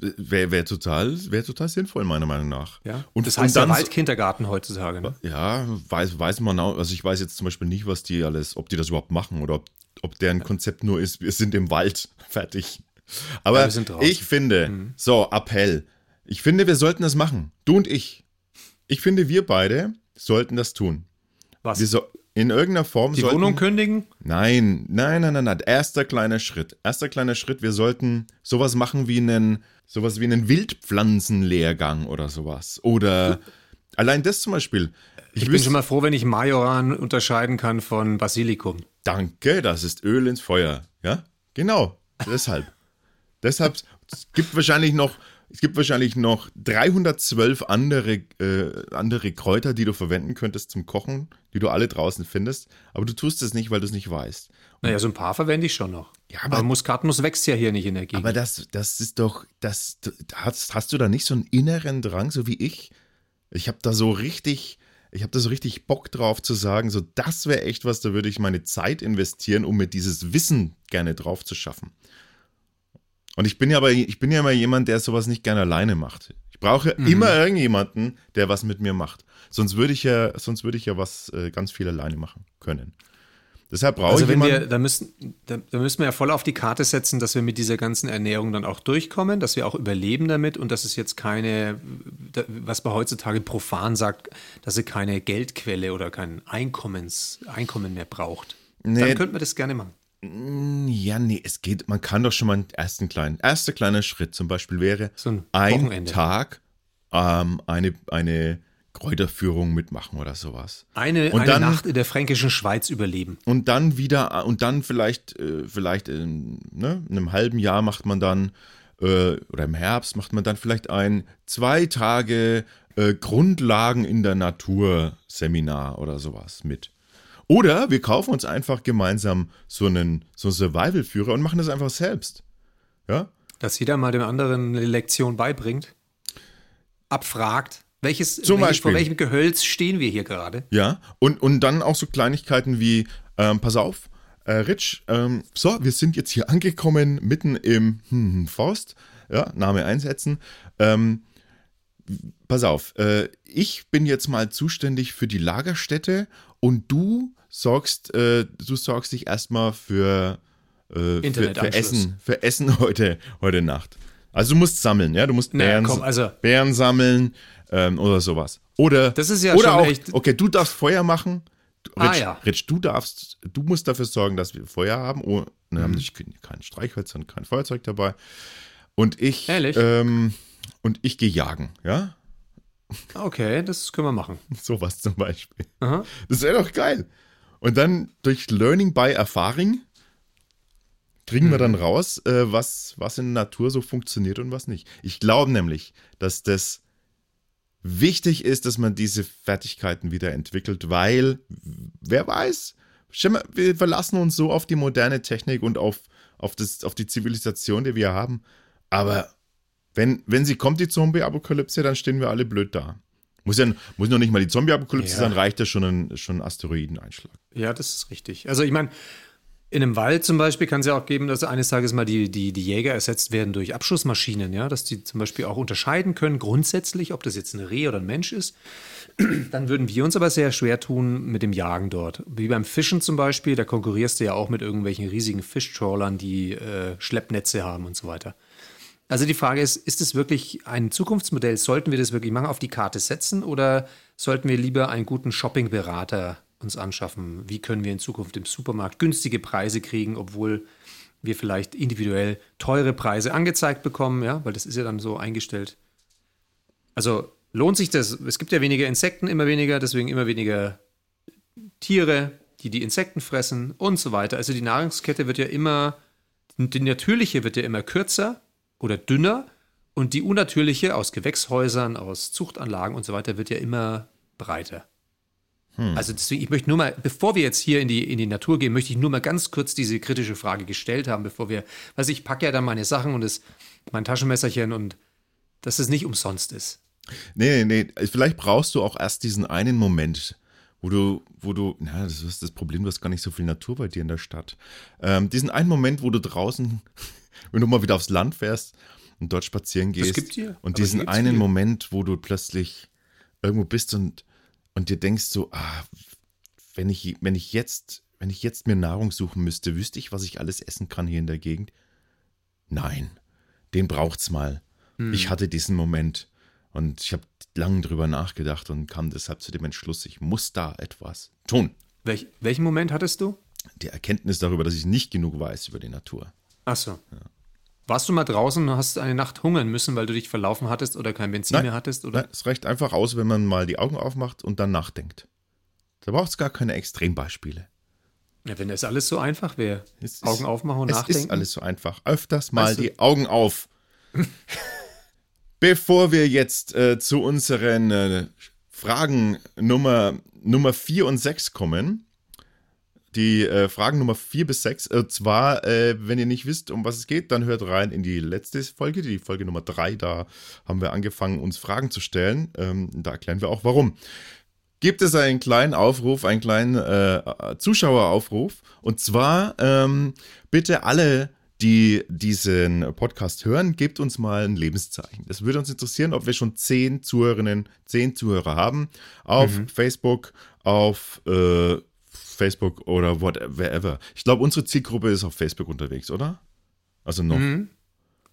Wäre wär total, wär total sinnvoll, meiner Meinung nach. Ja. Und das heißt und dann, ja Waldkindergarten heutzutage. Ne? Ja, weiß, weiß man auch. Also ich weiß jetzt zum Beispiel nicht, was die alles, ob die das überhaupt machen oder ob, ob deren Konzept nur ist, wir sind im Wald fertig. Aber ja, ich finde, mhm. so, Appell. Ich finde, wir sollten das machen. Du und ich. Ich finde, wir beide sollten das tun. Was? Wir, so, in irgendeiner Form Die sollten, Wohnung kündigen? Nein, nein, nein, nein, nein. Erster kleiner Schritt. Erster kleiner Schritt. Wir sollten sowas machen wie einen, sowas wie einen Wildpflanzenlehrgang oder sowas. Oder allein das zum Beispiel. Ich, ich bin schon mal froh, wenn ich Majoran unterscheiden kann von Basilikum. Danke, das ist Öl ins Feuer. Ja, genau. Deshalb. Deshalb, es gibt wahrscheinlich noch es gibt wahrscheinlich noch 312 andere, äh, andere Kräuter, die du verwenden könntest zum Kochen, die du alle draußen findest, aber du tust es nicht, weil du es nicht weißt. Und naja, so ein paar verwende ich schon noch. Ja, aber, aber Muskatnuss wächst ja hier nicht in der Gegend. Aber das, das ist doch, das, hast, hast du da nicht so einen inneren Drang, so wie ich? Ich habe da so richtig, ich habe da so richtig Bock drauf zu sagen, so das wäre echt was, da würde ich meine Zeit investieren, um mir dieses Wissen gerne drauf zu schaffen. Und ich bin ja aber, ich bin ja immer jemand, der sowas nicht gerne alleine macht. Ich brauche mhm. immer irgendjemanden, der was mit mir macht. Sonst würde ich ja, sonst würde ich ja was äh, ganz viel alleine machen können. Deshalb brauche also ich wenn wir, da müssen, da, da, müssen wir ja voll auf die Karte setzen, dass wir mit dieser ganzen Ernährung dann auch durchkommen, dass wir auch überleben damit und dass es jetzt keine, was man heutzutage profan sagt, dass es keine Geldquelle oder kein Einkommens, Einkommen mehr braucht. Nee, dann könnten wir das gerne machen. Mm, ja, nee, es geht, man kann doch schon mal einen ersten kleinen, erster kleiner Schritt zum Beispiel wäre so ein, ein Tag ähm, eine, eine Kräuterführung mitmachen oder sowas. Eine, und eine dann, Nacht in der fränkischen Schweiz überleben. Und dann wieder, und dann vielleicht, äh, vielleicht in, ne, in einem halben Jahr macht man dann, äh, oder im Herbst macht man dann vielleicht ein zwei Tage äh, Grundlagen in der Natur Seminar oder sowas mit. Oder wir kaufen uns einfach gemeinsam so einen so Survival-Führer und machen das einfach selbst. Ja? Dass jeder mal dem anderen eine Lektion beibringt, abfragt, welches, Zum welches, vor welchem Gehölz stehen wir hier gerade? Ja, und, und dann auch so Kleinigkeiten wie, ähm, pass auf, äh, Rich, ähm, so, wir sind jetzt hier angekommen, mitten im hm, hm Forst, ja, Name einsetzen. Ähm, pass auf, äh, ich bin jetzt mal zuständig für die Lagerstätte und du sorgst, äh, du sorgst dich erstmal für, äh, für, für, Essen, für Essen heute, heute Nacht. Also du musst sammeln, ja, du musst Bären, naja, komm, also. Bären sammeln ähm, oder sowas. Oder, das ist ja oder auch, echt okay, du darfst Feuer machen. Ah, Rich, ah, ja. Rich, du darfst, du musst dafür sorgen, dass wir Feuer haben. Oh, wir haben mhm. nicht kein Streichholz und kein Feuerzeug dabei. Und ich, ähm, und ich gehe jagen, ja. Okay, das können wir machen. Sowas zum Beispiel. Aha. Das wäre doch geil. Und dann durch Learning by Erfahrung kriegen mhm. wir dann raus, äh, was, was in Natur so funktioniert und was nicht. Ich glaube nämlich, dass das wichtig ist, dass man diese Fertigkeiten wieder entwickelt, weil, wer weiß, wir verlassen uns so auf die moderne Technik und auf, auf, das, auf die Zivilisation, die wir haben. Aber wenn, wenn sie kommt, die Zombie-Apokalypse, dann stehen wir alle blöd da. Muss ja muss noch nicht mal die Zombie-Apokalypse ja. sein, reicht ja schon ein, schon ein Asteroideneinschlag. Ja, das ist richtig. Also ich meine, In einem Wald zum Beispiel kann es ja auch geben, dass eines Tages mal die, die, die Jäger ersetzt werden durch Abschussmaschinen, ja, dass die zum Beispiel auch unterscheiden können, grundsätzlich, ob das jetzt ein Reh oder ein Mensch ist. Dann würden wir uns aber sehr schwer tun mit dem Jagen dort. Wie beim Fischen zum Beispiel, da konkurrierst du ja auch mit irgendwelchen riesigen Fischtrawlern, die äh, Schleppnetze haben und so weiter. Also die Frage ist, ist es wirklich ein Zukunftsmodell? Sollten wir das wirklich machen, auf die Karte setzen oder sollten wir lieber einen guten Shoppingberater uns anschaffen? Wie können wir in Zukunft im Supermarkt günstige Preise kriegen, obwohl wir vielleicht individuell teure Preise angezeigt bekommen, ja, weil das ist ja dann so eingestellt. Also lohnt sich das? Es gibt ja weniger Insekten, immer weniger, deswegen immer weniger Tiere, die die Insekten fressen und so weiter. Also die Nahrungskette wird ja immer, die natürliche wird ja immer kürzer oder dünner und die unnatürliche aus Gewächshäusern, aus Zuchtanlagen und so weiter wird ja immer breiter. Hm. Also deswegen, ich möchte nur mal, bevor wir jetzt hier in die, in die Natur gehen, möchte ich nur mal ganz kurz diese kritische Frage gestellt haben, bevor wir, weiß ich, packe ja dann meine Sachen und das, mein Taschenmesserchen und dass es nicht umsonst ist. Nee, nee, nee, vielleicht brauchst du auch erst diesen einen Moment, wo du, wo du, na, das ist das Problem, du hast gar nicht so viel Natur bei dir in der Stadt. Ähm, diesen einen Moment, wo du draußen, wenn du mal wieder aufs Land fährst und dort spazieren gehst. Und diesen einen hier. Moment, wo du plötzlich irgendwo bist und und dir denkst so, ah, wenn ich, wenn ich jetzt, wenn ich jetzt mir Nahrung suchen müsste, wüsste ich, was ich alles essen kann hier in der Gegend? Nein, den braucht's mal. Hm. Ich hatte diesen Moment und ich habe lange drüber nachgedacht und kam deshalb zu dem Entschluss, ich muss da etwas tun. Welch, welchen Moment hattest du? Die Erkenntnis darüber, dass ich nicht genug weiß über die Natur. Ach so. Ja. Warst du mal draußen und hast eine Nacht hungern müssen, weil du dich verlaufen hattest oder kein Benzin nein, mehr hattest? Oder? Nein, es reicht einfach aus, wenn man mal die Augen aufmacht und dann nachdenkt. Da braucht es gar keine Extrembeispiele. Ja, wenn das alles so einfach wäre. Augen aufmachen und es nachdenken. Es ist alles so einfach. Öfters mal weißt du? die Augen auf. Bevor wir jetzt äh, zu unseren äh, Fragen Nummer, Nummer 4 und 6 kommen, die äh, Fragen Nummer 4 bis 6. Und zwar, äh, wenn ihr nicht wisst, um was es geht, dann hört rein in die letzte Folge, die Folge Nummer 3. Da haben wir angefangen, uns Fragen zu stellen. Ähm, da erklären wir auch warum. Gibt es einen kleinen Aufruf, einen kleinen äh, Zuschaueraufruf. Und zwar ähm, bitte alle die diesen Podcast hören, gebt uns mal ein Lebenszeichen. Es würde uns interessieren, ob wir schon zehn Zuhörerinnen, zehn Zuhörer haben auf mhm. Facebook, auf äh, Facebook oder whatever. Ich glaube, unsere Zielgruppe ist auf Facebook unterwegs, oder? Also noch. Mhm.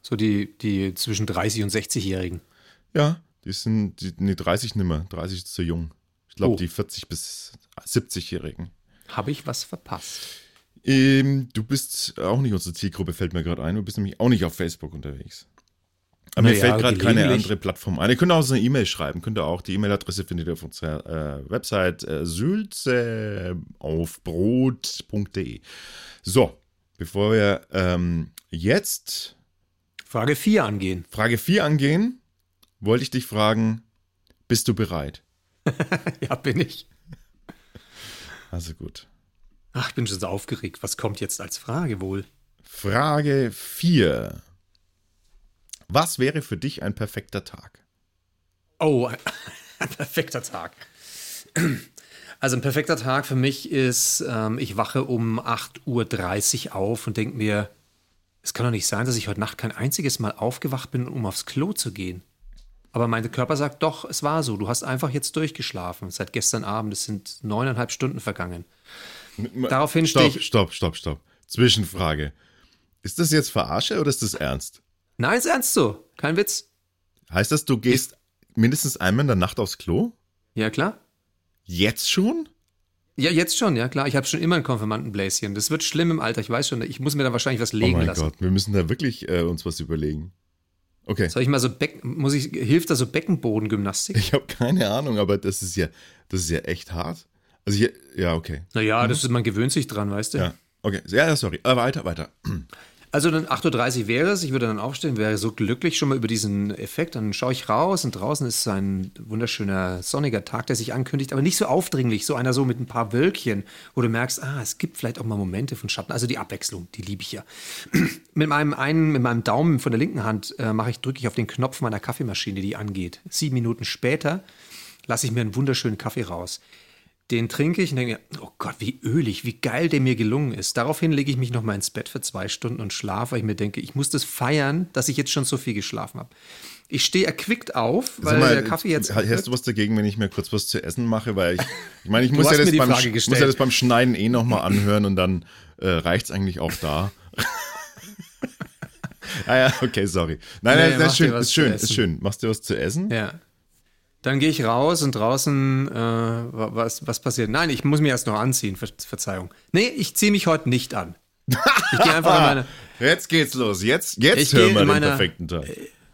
So die, die zwischen 30 und 60-Jährigen. Ja, die sind, die, nee, 30 nimmer. 30 ist zu jung. Ich glaube, oh. die 40 bis 70-Jährigen. Habe ich was verpasst? Ähm, du bist auch nicht unsere Zielgruppe, fällt mir gerade ein. Du bist nämlich auch nicht auf Facebook unterwegs. Aber mir fällt gerade keine andere Plattform ein. Ihr könnt auch so eine E-Mail schreiben. Könnt ihr auch. Die E-Mail-Adresse findet ihr auf unserer äh, Website äh, sülzeaufbrot.de. So, bevor wir ähm, jetzt Frage 4 angehen. Frage 4 angehen, wollte ich dich fragen, bist du bereit? ja, bin ich. Also gut. Ach, ich bin schon so aufgeregt. Was kommt jetzt als Frage wohl? Frage 4. Was wäre für dich ein perfekter Tag? Oh, ein perfekter Tag. Also ein perfekter Tag für mich ist, ähm, ich wache um 8.30 Uhr auf und denke mir, es kann doch nicht sein, dass ich heute Nacht kein einziges Mal aufgewacht bin, um aufs Klo zu gehen. Aber mein Körper sagt doch, es war so. Du hast einfach jetzt durchgeschlafen. Seit gestern Abend, es sind neuneinhalb Stunden vergangen. Daraufhin stehe ich. Stopp, stopp, stopp. Zwischenfrage. Ist das jetzt Verarsche oder ist das ernst? Nein, ist ernst so. Kein Witz. Heißt das, du gehst mindestens einmal in der Nacht aufs Klo? Ja, klar. Jetzt schon? Ja, jetzt schon, ja klar. Ich habe schon immer ein Konfirmandenbläschen. Das wird schlimm im Alter, ich weiß schon. Ich muss mir da wahrscheinlich was legen lassen. Oh mein lassen. Gott, wir müssen da wirklich äh, uns was überlegen. Okay. Soll ich mal so Becken, muss ich, hilft da so Beckenbodengymnastik? Ich habe keine Ahnung, aber das ist ja, das ist ja echt hart. Also hier, ja, okay. Naja, mhm. das ist, man gewöhnt sich dran, weißt du? Ja, okay. Ja, sorry. Aber äh, weiter, weiter. Also dann 8.30 Uhr wäre es, ich würde dann aufstehen, wäre so glücklich schon mal über diesen Effekt. Dann schaue ich raus und draußen ist ein wunderschöner sonniger Tag, der sich ankündigt, aber nicht so aufdringlich, so einer so mit ein paar Wölkchen, wo du merkst, ah, es gibt vielleicht auch mal Momente von Schatten. Also die Abwechslung, die liebe ich ja. mit meinem einen, mit meinem Daumen von der linken Hand äh, mache ich, drücke ich auf den Knopf meiner Kaffeemaschine, die angeht. Sieben Minuten später lasse ich mir einen wunderschönen Kaffee raus Den trinke ich und denke, oh Gott, wie ölig, wie geil der mir gelungen ist. Daraufhin lege ich mich noch mal ins Bett für zwei Stunden und schlafe, weil ich mir denke, ich muss das feiern, dass ich jetzt schon so viel geschlafen habe. Ich stehe erquickt auf, weil mal, der Kaffee jetzt. Hast du was dagegen, wenn ich mir kurz was zu essen mache? Weil ich, ich meine, ich muss ja, das beim, muss ja das beim Schneiden eh nochmal anhören und dann äh, reicht es eigentlich auch da. ah ja, okay, sorry. Nein, nee, nein, das ist schön, ist schön, ist schön. Machst du was zu essen? Ja. Dann gehe ich raus und draußen, äh, was, was passiert? Nein, ich muss mich erst noch anziehen, Ver Verzeihung. Nee, ich ziehe mich heute nicht an. Ich gehe einfach in meine. Jetzt geht's los. Jetzt, jetzt hören wir den perfekten Tag.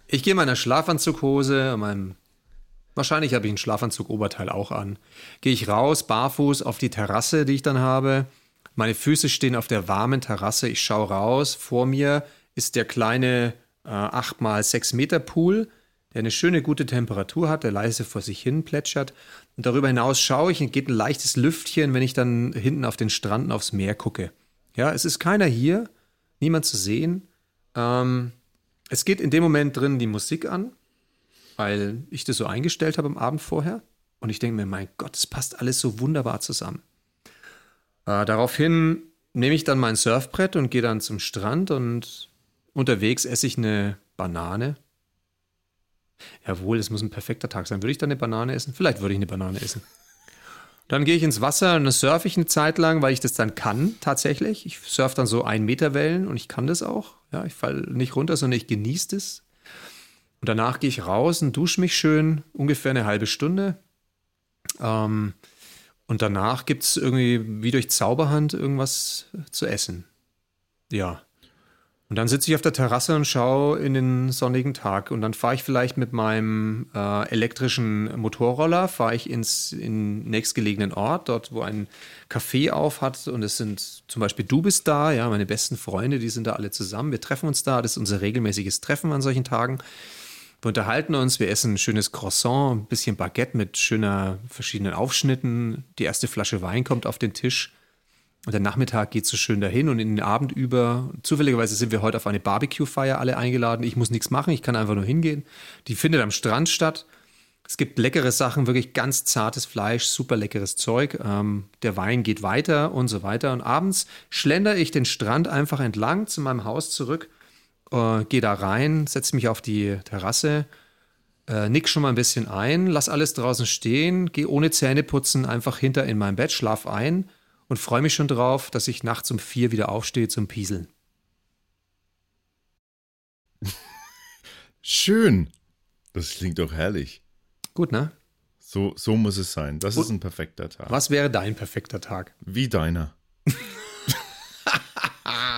Ich gehe in meiner Schlafanzughose, meinem, wahrscheinlich habe ich einen Schlafanzug-Oberteil auch an. Gehe ich raus, barfuß auf die Terrasse, die ich dann habe. Meine Füße stehen auf der warmen Terrasse. Ich schaue raus. Vor mir ist der kleine äh, 8x6 Meter Pool der eine schöne, gute Temperatur hat, der leise vor sich hin plätschert. Und darüber hinaus schaue ich und geht ein leichtes Lüftchen, wenn ich dann hinten auf den Stranden aufs Meer gucke. Ja, es ist keiner hier, niemand zu sehen. Ähm, es geht in dem Moment drin die Musik an, weil ich das so eingestellt habe am Abend vorher. Und ich denke mir, mein Gott, es passt alles so wunderbar zusammen. Äh, daraufhin nehme ich dann mein Surfbrett und gehe dann zum Strand und unterwegs esse ich eine Banane Jawohl, es muss ein perfekter Tag sein. Würde ich dann eine Banane essen? Vielleicht würde ich eine Banane essen. Dann gehe ich ins Wasser und dann surfe ich eine Zeit lang, weil ich das dann kann, tatsächlich. Ich surfe dann so ein Meter Wellen und ich kann das auch. Ja, ich falle nicht runter, sondern ich genieße das. Und danach gehe ich raus und dusche mich schön, ungefähr eine halbe Stunde. Ähm, und danach gibt es irgendwie wie durch Zauberhand irgendwas zu essen. Ja. Und dann sitze ich auf der Terrasse und schaue in den sonnigen Tag. Und dann fahre ich vielleicht mit meinem äh, elektrischen Motorroller, fahre ich ins in nächstgelegenen Ort, dort wo ein Café auf hat. Und es sind zum Beispiel du bist da, ja, meine besten Freunde, die sind da alle zusammen. Wir treffen uns da. Das ist unser regelmäßiges Treffen an solchen Tagen. Wir unterhalten uns, wir essen ein schönes Croissant, ein bisschen Baguette mit schöner verschiedenen Aufschnitten. Die erste Flasche Wein kommt auf den Tisch. Und der Nachmittag geht so schön dahin und in den Abend über, zufälligerweise sind wir heute auf eine Barbecue-Feier alle eingeladen. Ich muss nichts machen, ich kann einfach nur hingehen. Die findet am Strand statt. Es gibt leckere Sachen, wirklich ganz zartes Fleisch, super leckeres Zeug. Ähm, der Wein geht weiter und so weiter. Und abends schlendere ich den Strand einfach entlang zu meinem Haus zurück, äh, gehe da rein, setze mich auf die Terrasse, äh, nick schon mal ein bisschen ein, lass alles draußen stehen, gehe ohne Zähne putzen einfach hinter in mein Bett, schlaf ein und freue mich schon drauf, dass ich nachts um vier wieder aufstehe zum Pieseln. Schön. Das klingt doch herrlich. Gut, ne? So, so muss es sein. Das Und ist ein perfekter Tag. Was wäre dein perfekter Tag? Wie deiner.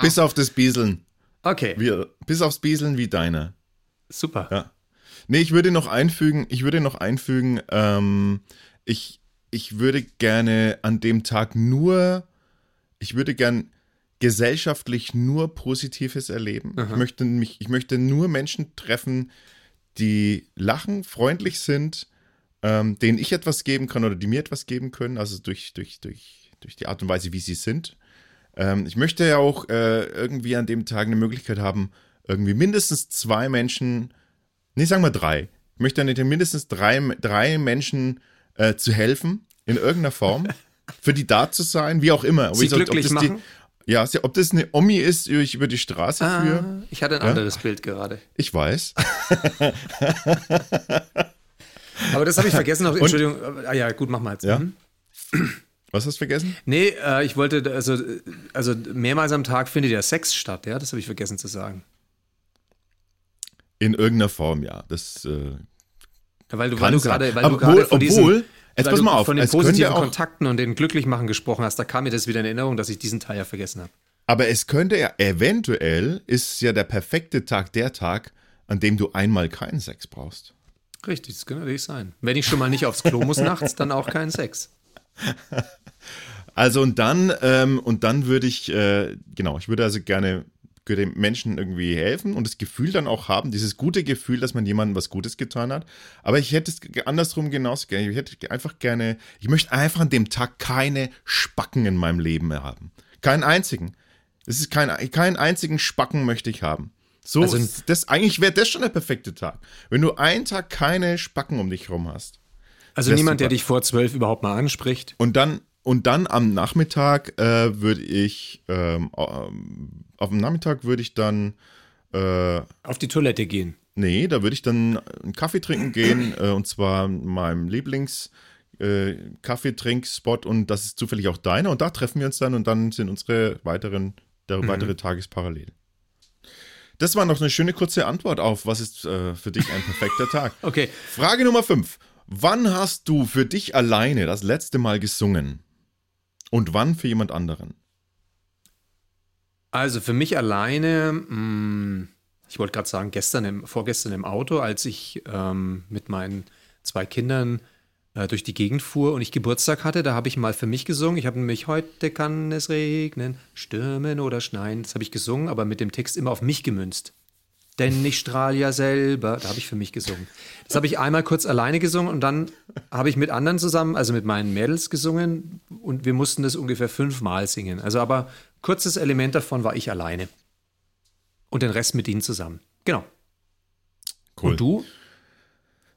bis auf das Bieseln. Okay. Wie, bis aufs Bieseln wie deiner. Super. Ja. Nee, ich würde noch einfügen, ich würde noch einfügen, ähm, ich, ich würde gerne an dem Tag nur, ich würde gern gesellschaftlich nur Positives erleben. Ich möchte, mich, ich möchte nur Menschen treffen, die lachen, freundlich sind, ähm, denen ich etwas geben kann oder die mir etwas geben können, also durch, durch, durch, durch die Art und Weise, wie sie sind. Ähm, ich möchte ja auch äh, irgendwie an dem Tag eine Möglichkeit haben, irgendwie mindestens zwei Menschen, nee, sagen wir drei. Ich möchte an dem mindestens drei, drei Menschen äh, zu helfen, in irgendeiner Form, für die da zu sein, wie auch immer. Sie sag, glücklich machen? Die, ja, ob das eine Omi ist, die ich über die Straße ah, führe. Ich hatte ein ja? anderes Bild gerade. Ich weiß. Aber das habe ich vergessen noch. Entschuldigung. ah ja, gut, mach mal jetzt. Ja? Mhm. Was hast du vergessen? Nee, äh, ich wollte, also, also mehrmals am Tag findet ja Sex statt, ja, das habe ich vergessen zu sagen. In irgendeiner Form, ja. Das äh, weil du, weil du gerade, weil obwohl, du von obwohl, jetzt pass mal auf, von den positiven Kontakten und den Glücklichmachen gesprochen hast, da kam mir das wieder in Erinnerung, dass ich diesen Teil ja vergessen habe. Aber es könnte ja, eventuell ist ja der perfekte Tag der Tag, an dem du einmal keinen Sex brauchst. Richtig, das könnte natürlich sein. Wenn ich schon mal nicht aufs Klo muss nachts, dann auch keinen Sex. Also und dann, ähm, und dann würde ich, äh, genau, ich würde also gerne dem Menschen irgendwie helfen und das Gefühl dann auch haben, dieses gute Gefühl, dass man jemandem was Gutes getan hat. Aber ich hätte es andersrum genauso gerne. Ich hätte einfach gerne, ich möchte einfach an dem Tag keine Spacken in meinem Leben mehr haben. Keinen einzigen. Es ist kein, keinen einzigen Spacken möchte ich haben. So, also, das, eigentlich wäre das schon der perfekte Tag. Wenn du einen Tag keine Spacken um dich herum hast. Also niemand, der dich vor zwölf überhaupt mal anspricht. Und dann, und dann am Nachmittag äh, würde ich, ähm, auf dem Nachmittag würde ich dann äh, auf die Toilette gehen. Nee, da würde ich dann einen Kaffee trinken gehen, äh, und zwar meinem Lieblings- äh, Kaffeetrinkspot und das ist zufällig auch deiner und da treffen wir uns dann und dann sind unsere weiteren, der mhm. weitere Tagesparallel. Das war noch eine schöne kurze Antwort auf, was ist äh, für dich ein perfekter Tag. Okay. Frage Nummer 5. Wann hast du für dich alleine das letzte Mal gesungen? Und wann für jemand anderen? Also für mich alleine, mh, hm, ich wollte gerade sagen, gestern im, vorgestern im Auto, als ich ähm, mit meinen zwei Kindern äh, durch die Gegend fuhr und ich Geburtstag hatte, da habe ich mal für mich gesungen. Ich habe nämlich heute kann es regnen, stürmen oder schneien. Das habe ich gesungen, aber mit dem Text immer auf mich gemünzt denn ich strahle ja selber. Da habe ich für mich gesungen. Das habe ich einmal kurz alleine gesungen und dann habe ich mit anderen zusammen, also mit meinen Mädels gesungen und wir mussten das ungefähr fünfmal singen. Also aber kurzes Element davon war ich alleine. Und den Rest mit ihnen zusammen. Genau. Cool. Und du?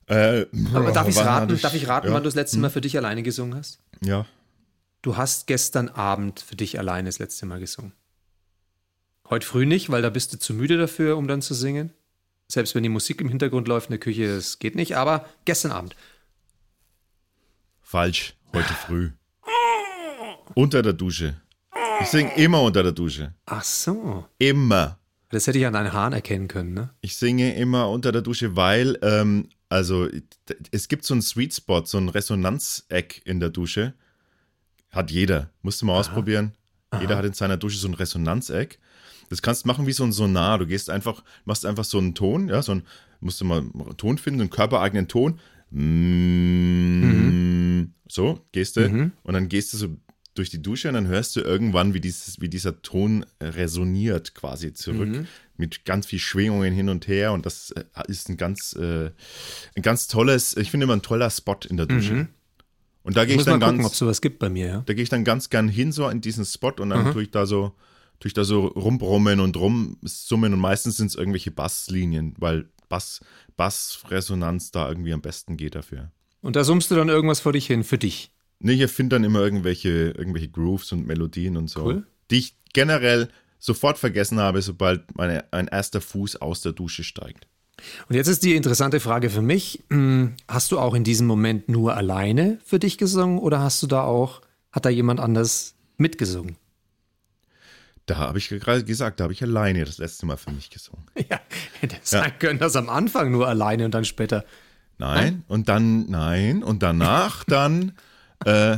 Äh, aber darf, raten, ich, darf ich raten, ja. wann du das letzte Mal hm. für dich alleine gesungen hast? Ja. Du hast gestern Abend für dich alleine das letzte Mal gesungen. Heute früh nicht, weil da bist du zu müde dafür, um dann zu singen. Selbst wenn die Musik im Hintergrund läuft in der Küche, das geht nicht. Aber gestern Abend. Falsch. Heute früh. unter der Dusche. Ich singe immer unter der Dusche. Ach so. Immer. Das hätte ich an deinen Haaren erkennen können, ne? Ich singe immer unter der Dusche, weil, ähm, also, es gibt so einen Sweet Spot, so ein Resonanzeck in der Dusche. Hat jeder. Musst du mal Aha. ausprobieren. Aha. Jeder hat in seiner Dusche so ein Resonanzeck. Das kannst du machen wie so ein Sonar. Du gehst einfach, machst einfach so einen Ton, ja, so ein, musst du mal einen Ton finden, einen körpereigenen Ton. Mhm. So, gehst du. Mhm. Und dann gehst du so durch die Dusche und dann hörst du irgendwann, wie, dieses, wie dieser Ton resoniert quasi zurück. Mhm. Mit ganz viel Schwingungen hin und her. Und das äh, ist ein ganz, äh, ein ganz tolles, ich finde immer ein toller Spot in der Dusche. Mhm. Und da gehe ich dann mal gucken, ganz. ob es sowas gibt bei mir, ja. Da gehe ich dann ganz gern hin, so in diesen Spot und dann mhm. tue ich da so tue ich da so rumbrummen und rumsummen und meistens sind es irgendwelche Basslinien, weil Bass, Bassresonanz da irgendwie am besten geht dafür. Und da summst du dann irgendwas vor dich hin, für dich? Nee, ich finde dann immer irgendwelche, irgendwelche Grooves und Melodien und so, cool. die ich generell sofort vergessen habe, sobald meine, ein erster Fuß aus der Dusche steigt. Und jetzt ist die interessante Frage für mich. Hm, hast du auch in diesem Moment nur alleine für dich gesungen oder hast du da auch, hat da jemand anders mitgesungen? Da habe ich gerade gesagt, da habe ich alleine das letzte Mal für mich gesungen. Ja, hätte ja. sagen können, dass am Anfang nur alleine und dann später. Nein, nein? und dann, nein, und danach dann, äh,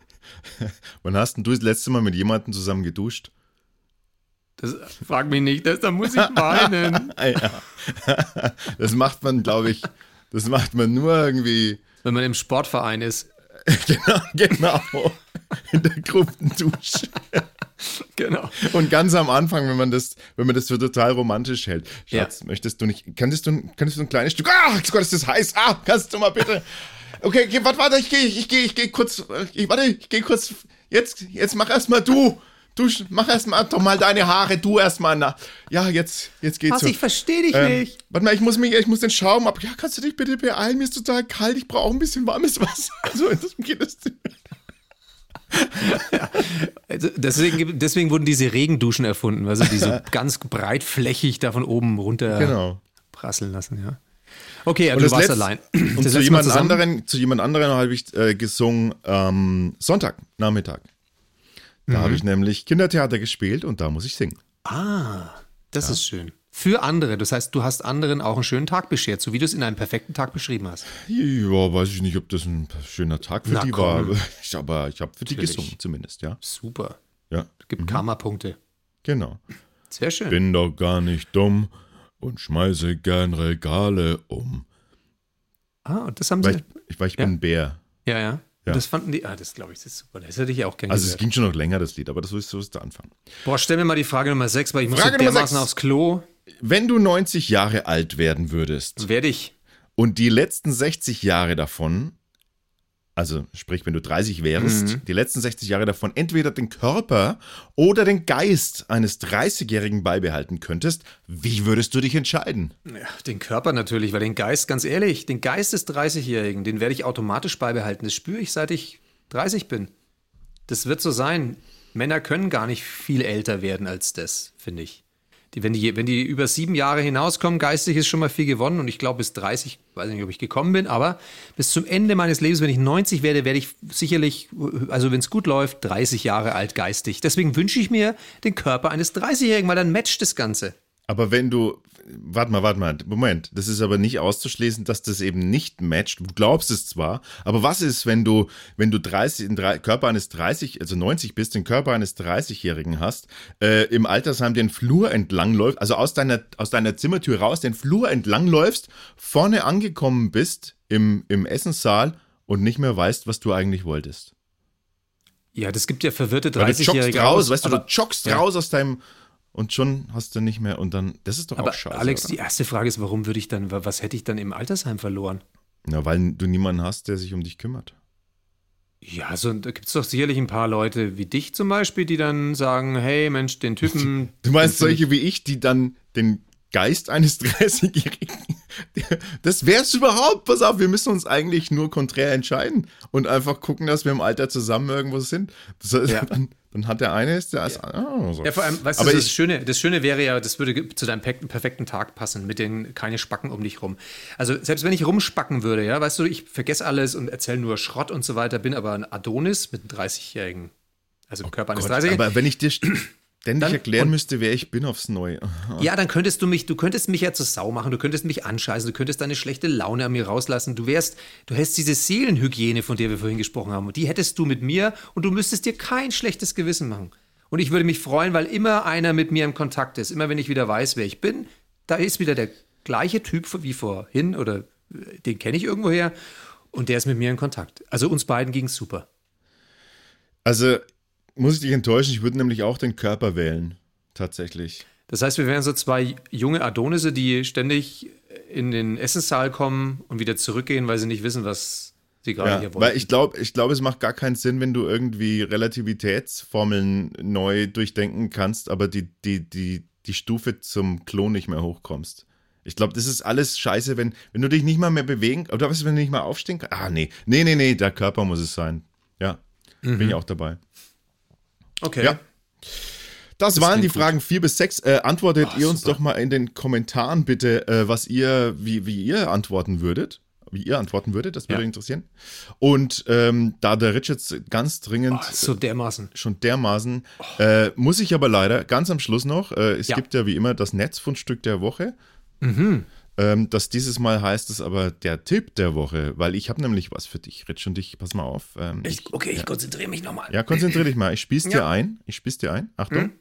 wann hast denn du das letzte Mal mit jemandem zusammen geduscht? Das frag mich nicht, das, da muss ich weinen. ja. Das macht man, glaube ich, das macht man nur irgendwie. Wenn man im Sportverein ist. genau, genau. In der Gruppendusche. Genau. Und ganz am Anfang, wenn man das, wenn man das für total romantisch hält. Schatz, ja. möchtest du nicht, könntest du, könntest du ein kleines Stück, ah, Gott, ist das heiß, ah, kannst du mal bitte. Okay, okay warte, warte, ich gehe, ich gehe, ich gehe kurz, ich, warte, ich gehe kurz, jetzt, jetzt mach erstmal du. Du mach erstmal doch mal deine Haare, du erstmal nach. Ja, jetzt, jetzt geht's. Was, so. ich verstehe dich ähm, nicht. Warte mal, ich muss mich, ich muss den Schaum ab. Ja, kannst du dich bitte beeilen? Mir ist total kalt, ich brauche ein bisschen warmes Wasser. So, das geht das. Also deswegen, deswegen wurden diese Regenduschen erfunden, also die so ganz breitflächig da von oben runter genau. prasseln lassen, ja. Okay, also du warst Letz allein. Und zu jemand, anderen, zu jemand anderen habe ich äh, gesungen ähm, Sonntag, Nachmittag. Da mhm. habe ich nämlich Kindertheater gespielt und da muss ich singen. Ah, das ja. ist schön. Für andere. Das heißt, du hast anderen auch einen schönen Tag beschert, so wie du es in einem perfekten Tag beschrieben hast. Ja, weiß ich nicht, ob das ein schöner Tag für Na, die komm. war. Aber ich habe für die gesungen, zumindest, ja. Super. Ja. Es gibt mhm. Karma-Punkte. Genau. Sehr schön. Bin doch gar nicht dumm und schmeiße gern Regale um. Ah, das haben weil sie. Ich, weil ich ja. bin ein Bär. Ja, ja. Ja. Das fanden die, ah, das glaube ich, das ist super. Das hätte ich auch gerne Also gehört. es ging schon noch länger, das Lied, aber das ist, so ist der Anfang. Boah, stell mir mal die Frage Nummer 6, weil ich Frage muss dermaßen aufs Klo. Wenn du 90 Jahre alt werden würdest. Werde ich. Und die letzten 60 Jahre davon also sprich, wenn du 30 wärst, mhm. die letzten 60 Jahre davon entweder den Körper oder den Geist eines 30-Jährigen beibehalten könntest, wie würdest du dich entscheiden? Ja, den Körper natürlich, weil den Geist, ganz ehrlich, den Geist des 30-Jährigen, den werde ich automatisch beibehalten. Das spüre ich, seit ich 30 bin. Das wird so sein. Männer können gar nicht viel älter werden als das, finde ich. Die, wenn, die, wenn die über sieben Jahre hinauskommen, geistig ist schon mal viel gewonnen. Und ich glaube, bis 30, weiß nicht, ob ich gekommen bin, aber bis zum Ende meines Lebens, wenn ich 90 werde, werde ich sicherlich, also wenn es gut läuft, 30 Jahre alt geistig. Deswegen wünsche ich mir den Körper eines 30-Jährigen, weil dann matcht das Ganze. Aber wenn du, warte mal, warte mal, Moment, das ist aber nicht auszuschließen, dass das eben nicht matcht. Du glaubst es zwar, aber was ist, wenn du, wenn du 30, den Körper eines 30, also 90 bist, den Körper eines 30-Jährigen hast, äh, im Altersheim den Flur entlang läufst, also aus deiner, aus deiner Zimmertür raus, den Flur entlang läufst, vorne angekommen bist im, im Essenssaal und nicht mehr weißt, was du eigentlich wolltest? Ja, das gibt ja verwirrte 30-Jährige. Du raus, weißt du, du joggst ja. raus aus deinem, und schon hast du nicht mehr und dann, das ist doch Aber auch scheiße. Alex, oder? die erste Frage ist, warum würde ich dann, was hätte ich dann im Altersheim verloren? Na, weil du niemanden hast, der sich um dich kümmert. Ja, also da gibt es doch sicherlich ein paar Leute wie dich zum Beispiel, die dann sagen, hey Mensch, den Typen. Du meinst solche wie ich, die dann den Geist eines 30-Jährigen. Das wäre es überhaupt. Pass auf, wir müssen uns eigentlich nur konträr entscheiden und einfach gucken, dass wir im Alter zusammen irgendwo sind. Das, ja. dann, dann, hat der eine ist der ja. oh, so. ja, vor allem, weißt du, das, Schöne, das Schöne wäre ja, das würde zu deinem perfekten Tag passen, mit den keine Spacken um dich rum. Also selbst wenn ich rumspacken würde, ja, weißt du, ich vergesse alles und erzähle nur Schrott und so weiter, bin aber ein Adonis mit einem 30-Jährigen. Also im oh Körper eines 30-Jährigen. Aber wenn ich dir ständig dann, erklären müsste, wer ich bin aufs Neue. Ja, dann könntest du mich, du könntest mich ja zur Sau machen, du könntest mich anscheißen, du könntest deine schlechte Laune an mir rauslassen. Du wärst, du hättest diese Seelenhygiene, von der wir vorhin gesprochen haben, und die hättest du mit mir und du müsstest dir kein schlechtes Gewissen machen. Und ich würde mich freuen, weil immer einer mit mir im Kontakt ist. Immer wenn ich wieder weiß, wer ich bin, da ist wieder der gleiche Typ wie vorhin oder äh, den kenne ich irgendwoher und der ist mit mir in Kontakt. Also uns beiden ging es super. Also muss ich dich enttäuschen, ich würde nämlich auch den Körper wählen. Tatsächlich. Das heißt, wir wären so zwei junge Adonisse, die ständig in den Essenssaal kommen und wieder zurückgehen, weil sie nicht wissen, was sie gerade ja, hier wollen. Weil ich glaube, ich glaube, es macht gar keinen Sinn, wenn du irgendwie Relativitätsformeln neu durchdenken kannst, aber die, die, die, die Stufe zum Klon nicht mehr hochkommst. Ich glaube, das ist alles scheiße, wenn, wenn du dich nicht mal mehr bewegen, oder was, wenn du nicht mal aufstehen kannst? Ah, nee. Nee, nee, nee, der Körper muss es sein. Ja, mhm. bin ich auch dabei. Okay. Ja. Das, das waren die Fragen 4 bis 6. Äh, antwortet oh, ihr uns super. doch mal in den Kommentaren bitte, äh, was ihr, wie, wie ihr antworten würdet. Wie ihr antworten würdet, das würde ja. interessieren. Und ähm, da der Richards ganz dringend. Oh, so dermaßen. Schon dermaßen. Oh. Äh, muss ich aber leider ganz am Schluss noch, äh, es ja. gibt ja wie immer das Netzfundstück der Woche. Mhm. Ähm, das dieses Mal heißt es aber der Tipp der Woche, weil ich habe nämlich was für dich. Ritsch und dich, pass mal auf. Ähm, ich, okay, ich ja. konzentriere mich nochmal. Ja, konzentriere dich mal. Ich spieß dir ein. Ich spieß dir ein. Achtung. Hm?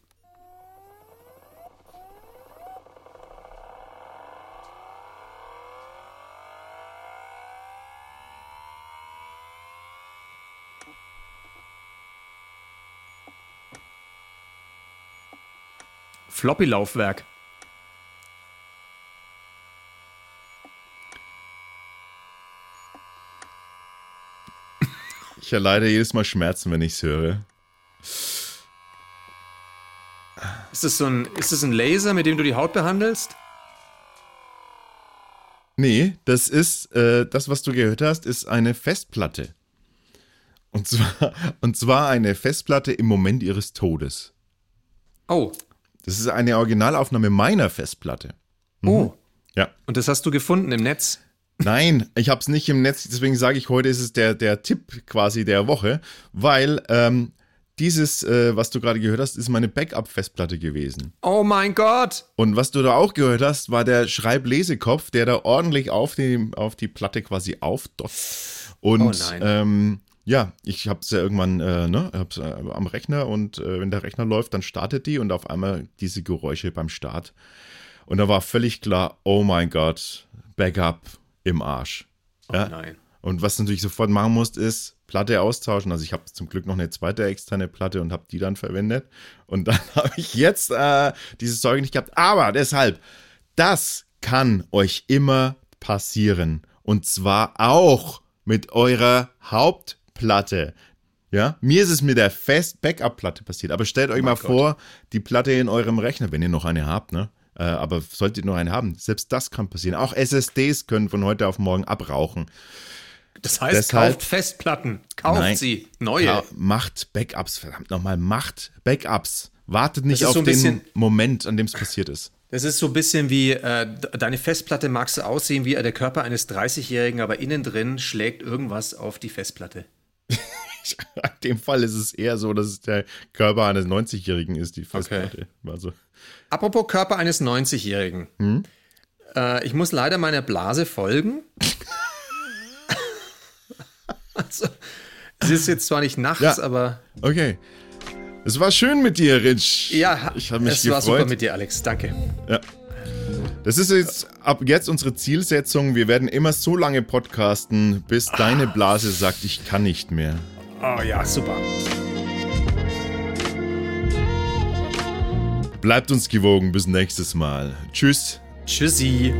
Floppy-Laufwerk. Ich erleide jedes Mal Schmerzen, wenn ich es höre. Ist das, so ein, ist das ein Laser, mit dem du die Haut behandelst? Nee, das ist, äh, das, was du gehört hast, ist eine Festplatte. Und zwar, und zwar eine Festplatte im Moment ihres Todes. Oh. Das ist eine Originalaufnahme meiner Festplatte. Mhm. Oh. Ja. Und das hast du gefunden im Netz? Nein, ich habe es nicht im Netz, deswegen sage ich, heute ist es der, der Tipp quasi der Woche, weil ähm, dieses, äh, was du gerade gehört hast, ist meine Backup-Festplatte gewesen. Oh mein Gott! Und was du da auch gehört hast, war der Schreiblesekopf, der da ordentlich auf die, auf die Platte quasi aufdotzt. Und oh ähm, ja, ich habe es ja irgendwann äh, ne, hab's, äh, am Rechner und äh, wenn der Rechner läuft, dann startet die und auf einmal diese Geräusche beim Start. Und da war völlig klar, oh mein Gott, Backup, im Arsch. Oh ja? nein. Und was du natürlich sofort machen musst, ist Platte austauschen. Also ich habe zum Glück noch eine zweite externe Platte und habe die dann verwendet. Und dann habe ich jetzt äh, dieses Zeug nicht gehabt. Aber deshalb, das kann euch immer passieren. Und zwar auch mit eurer Hauptplatte. Ja, mir ist es mit der Fest-Backup-Platte passiert. Aber stellt euch oh mal Gott. vor, die Platte in eurem Rechner, wenn ihr noch eine habt, ne? Äh, aber solltet ihr noch eine haben, selbst das kann passieren. Auch SSDs können von heute auf morgen abrauchen. Das heißt, Deshalb, kauft Festplatten, kauft nein, sie, neue. Macht Backups, verdammt nochmal, macht Backups. Wartet nicht auf so den Moment, an dem es passiert ist. Das ist so ein bisschen wie, äh, deine Festplatte magst du aussehen wie der Körper eines 30-Jährigen, aber innen drin schlägt irgendwas auf die Festplatte. In dem Fall ist es eher so, dass es der Körper eines 90-Jährigen ist, die Festplatte. Okay. Also. Apropos Körper eines 90-Jährigen. Hm? Äh, ich muss leider meiner Blase folgen. also, es ist jetzt zwar nicht nachts, ja. aber. Okay. Es war schön mit dir, Rich. Ja, ich habe mich es gefreut. war super mit dir, Alex. Danke. Ja. Das ist jetzt ab jetzt unsere Zielsetzung. Wir werden immer so lange podcasten, bis deine Blase sagt, ich kann nicht mehr. Oh ja, super. Bleibt uns gewogen. Bis nächstes Mal. Tschüss. Tschüssi.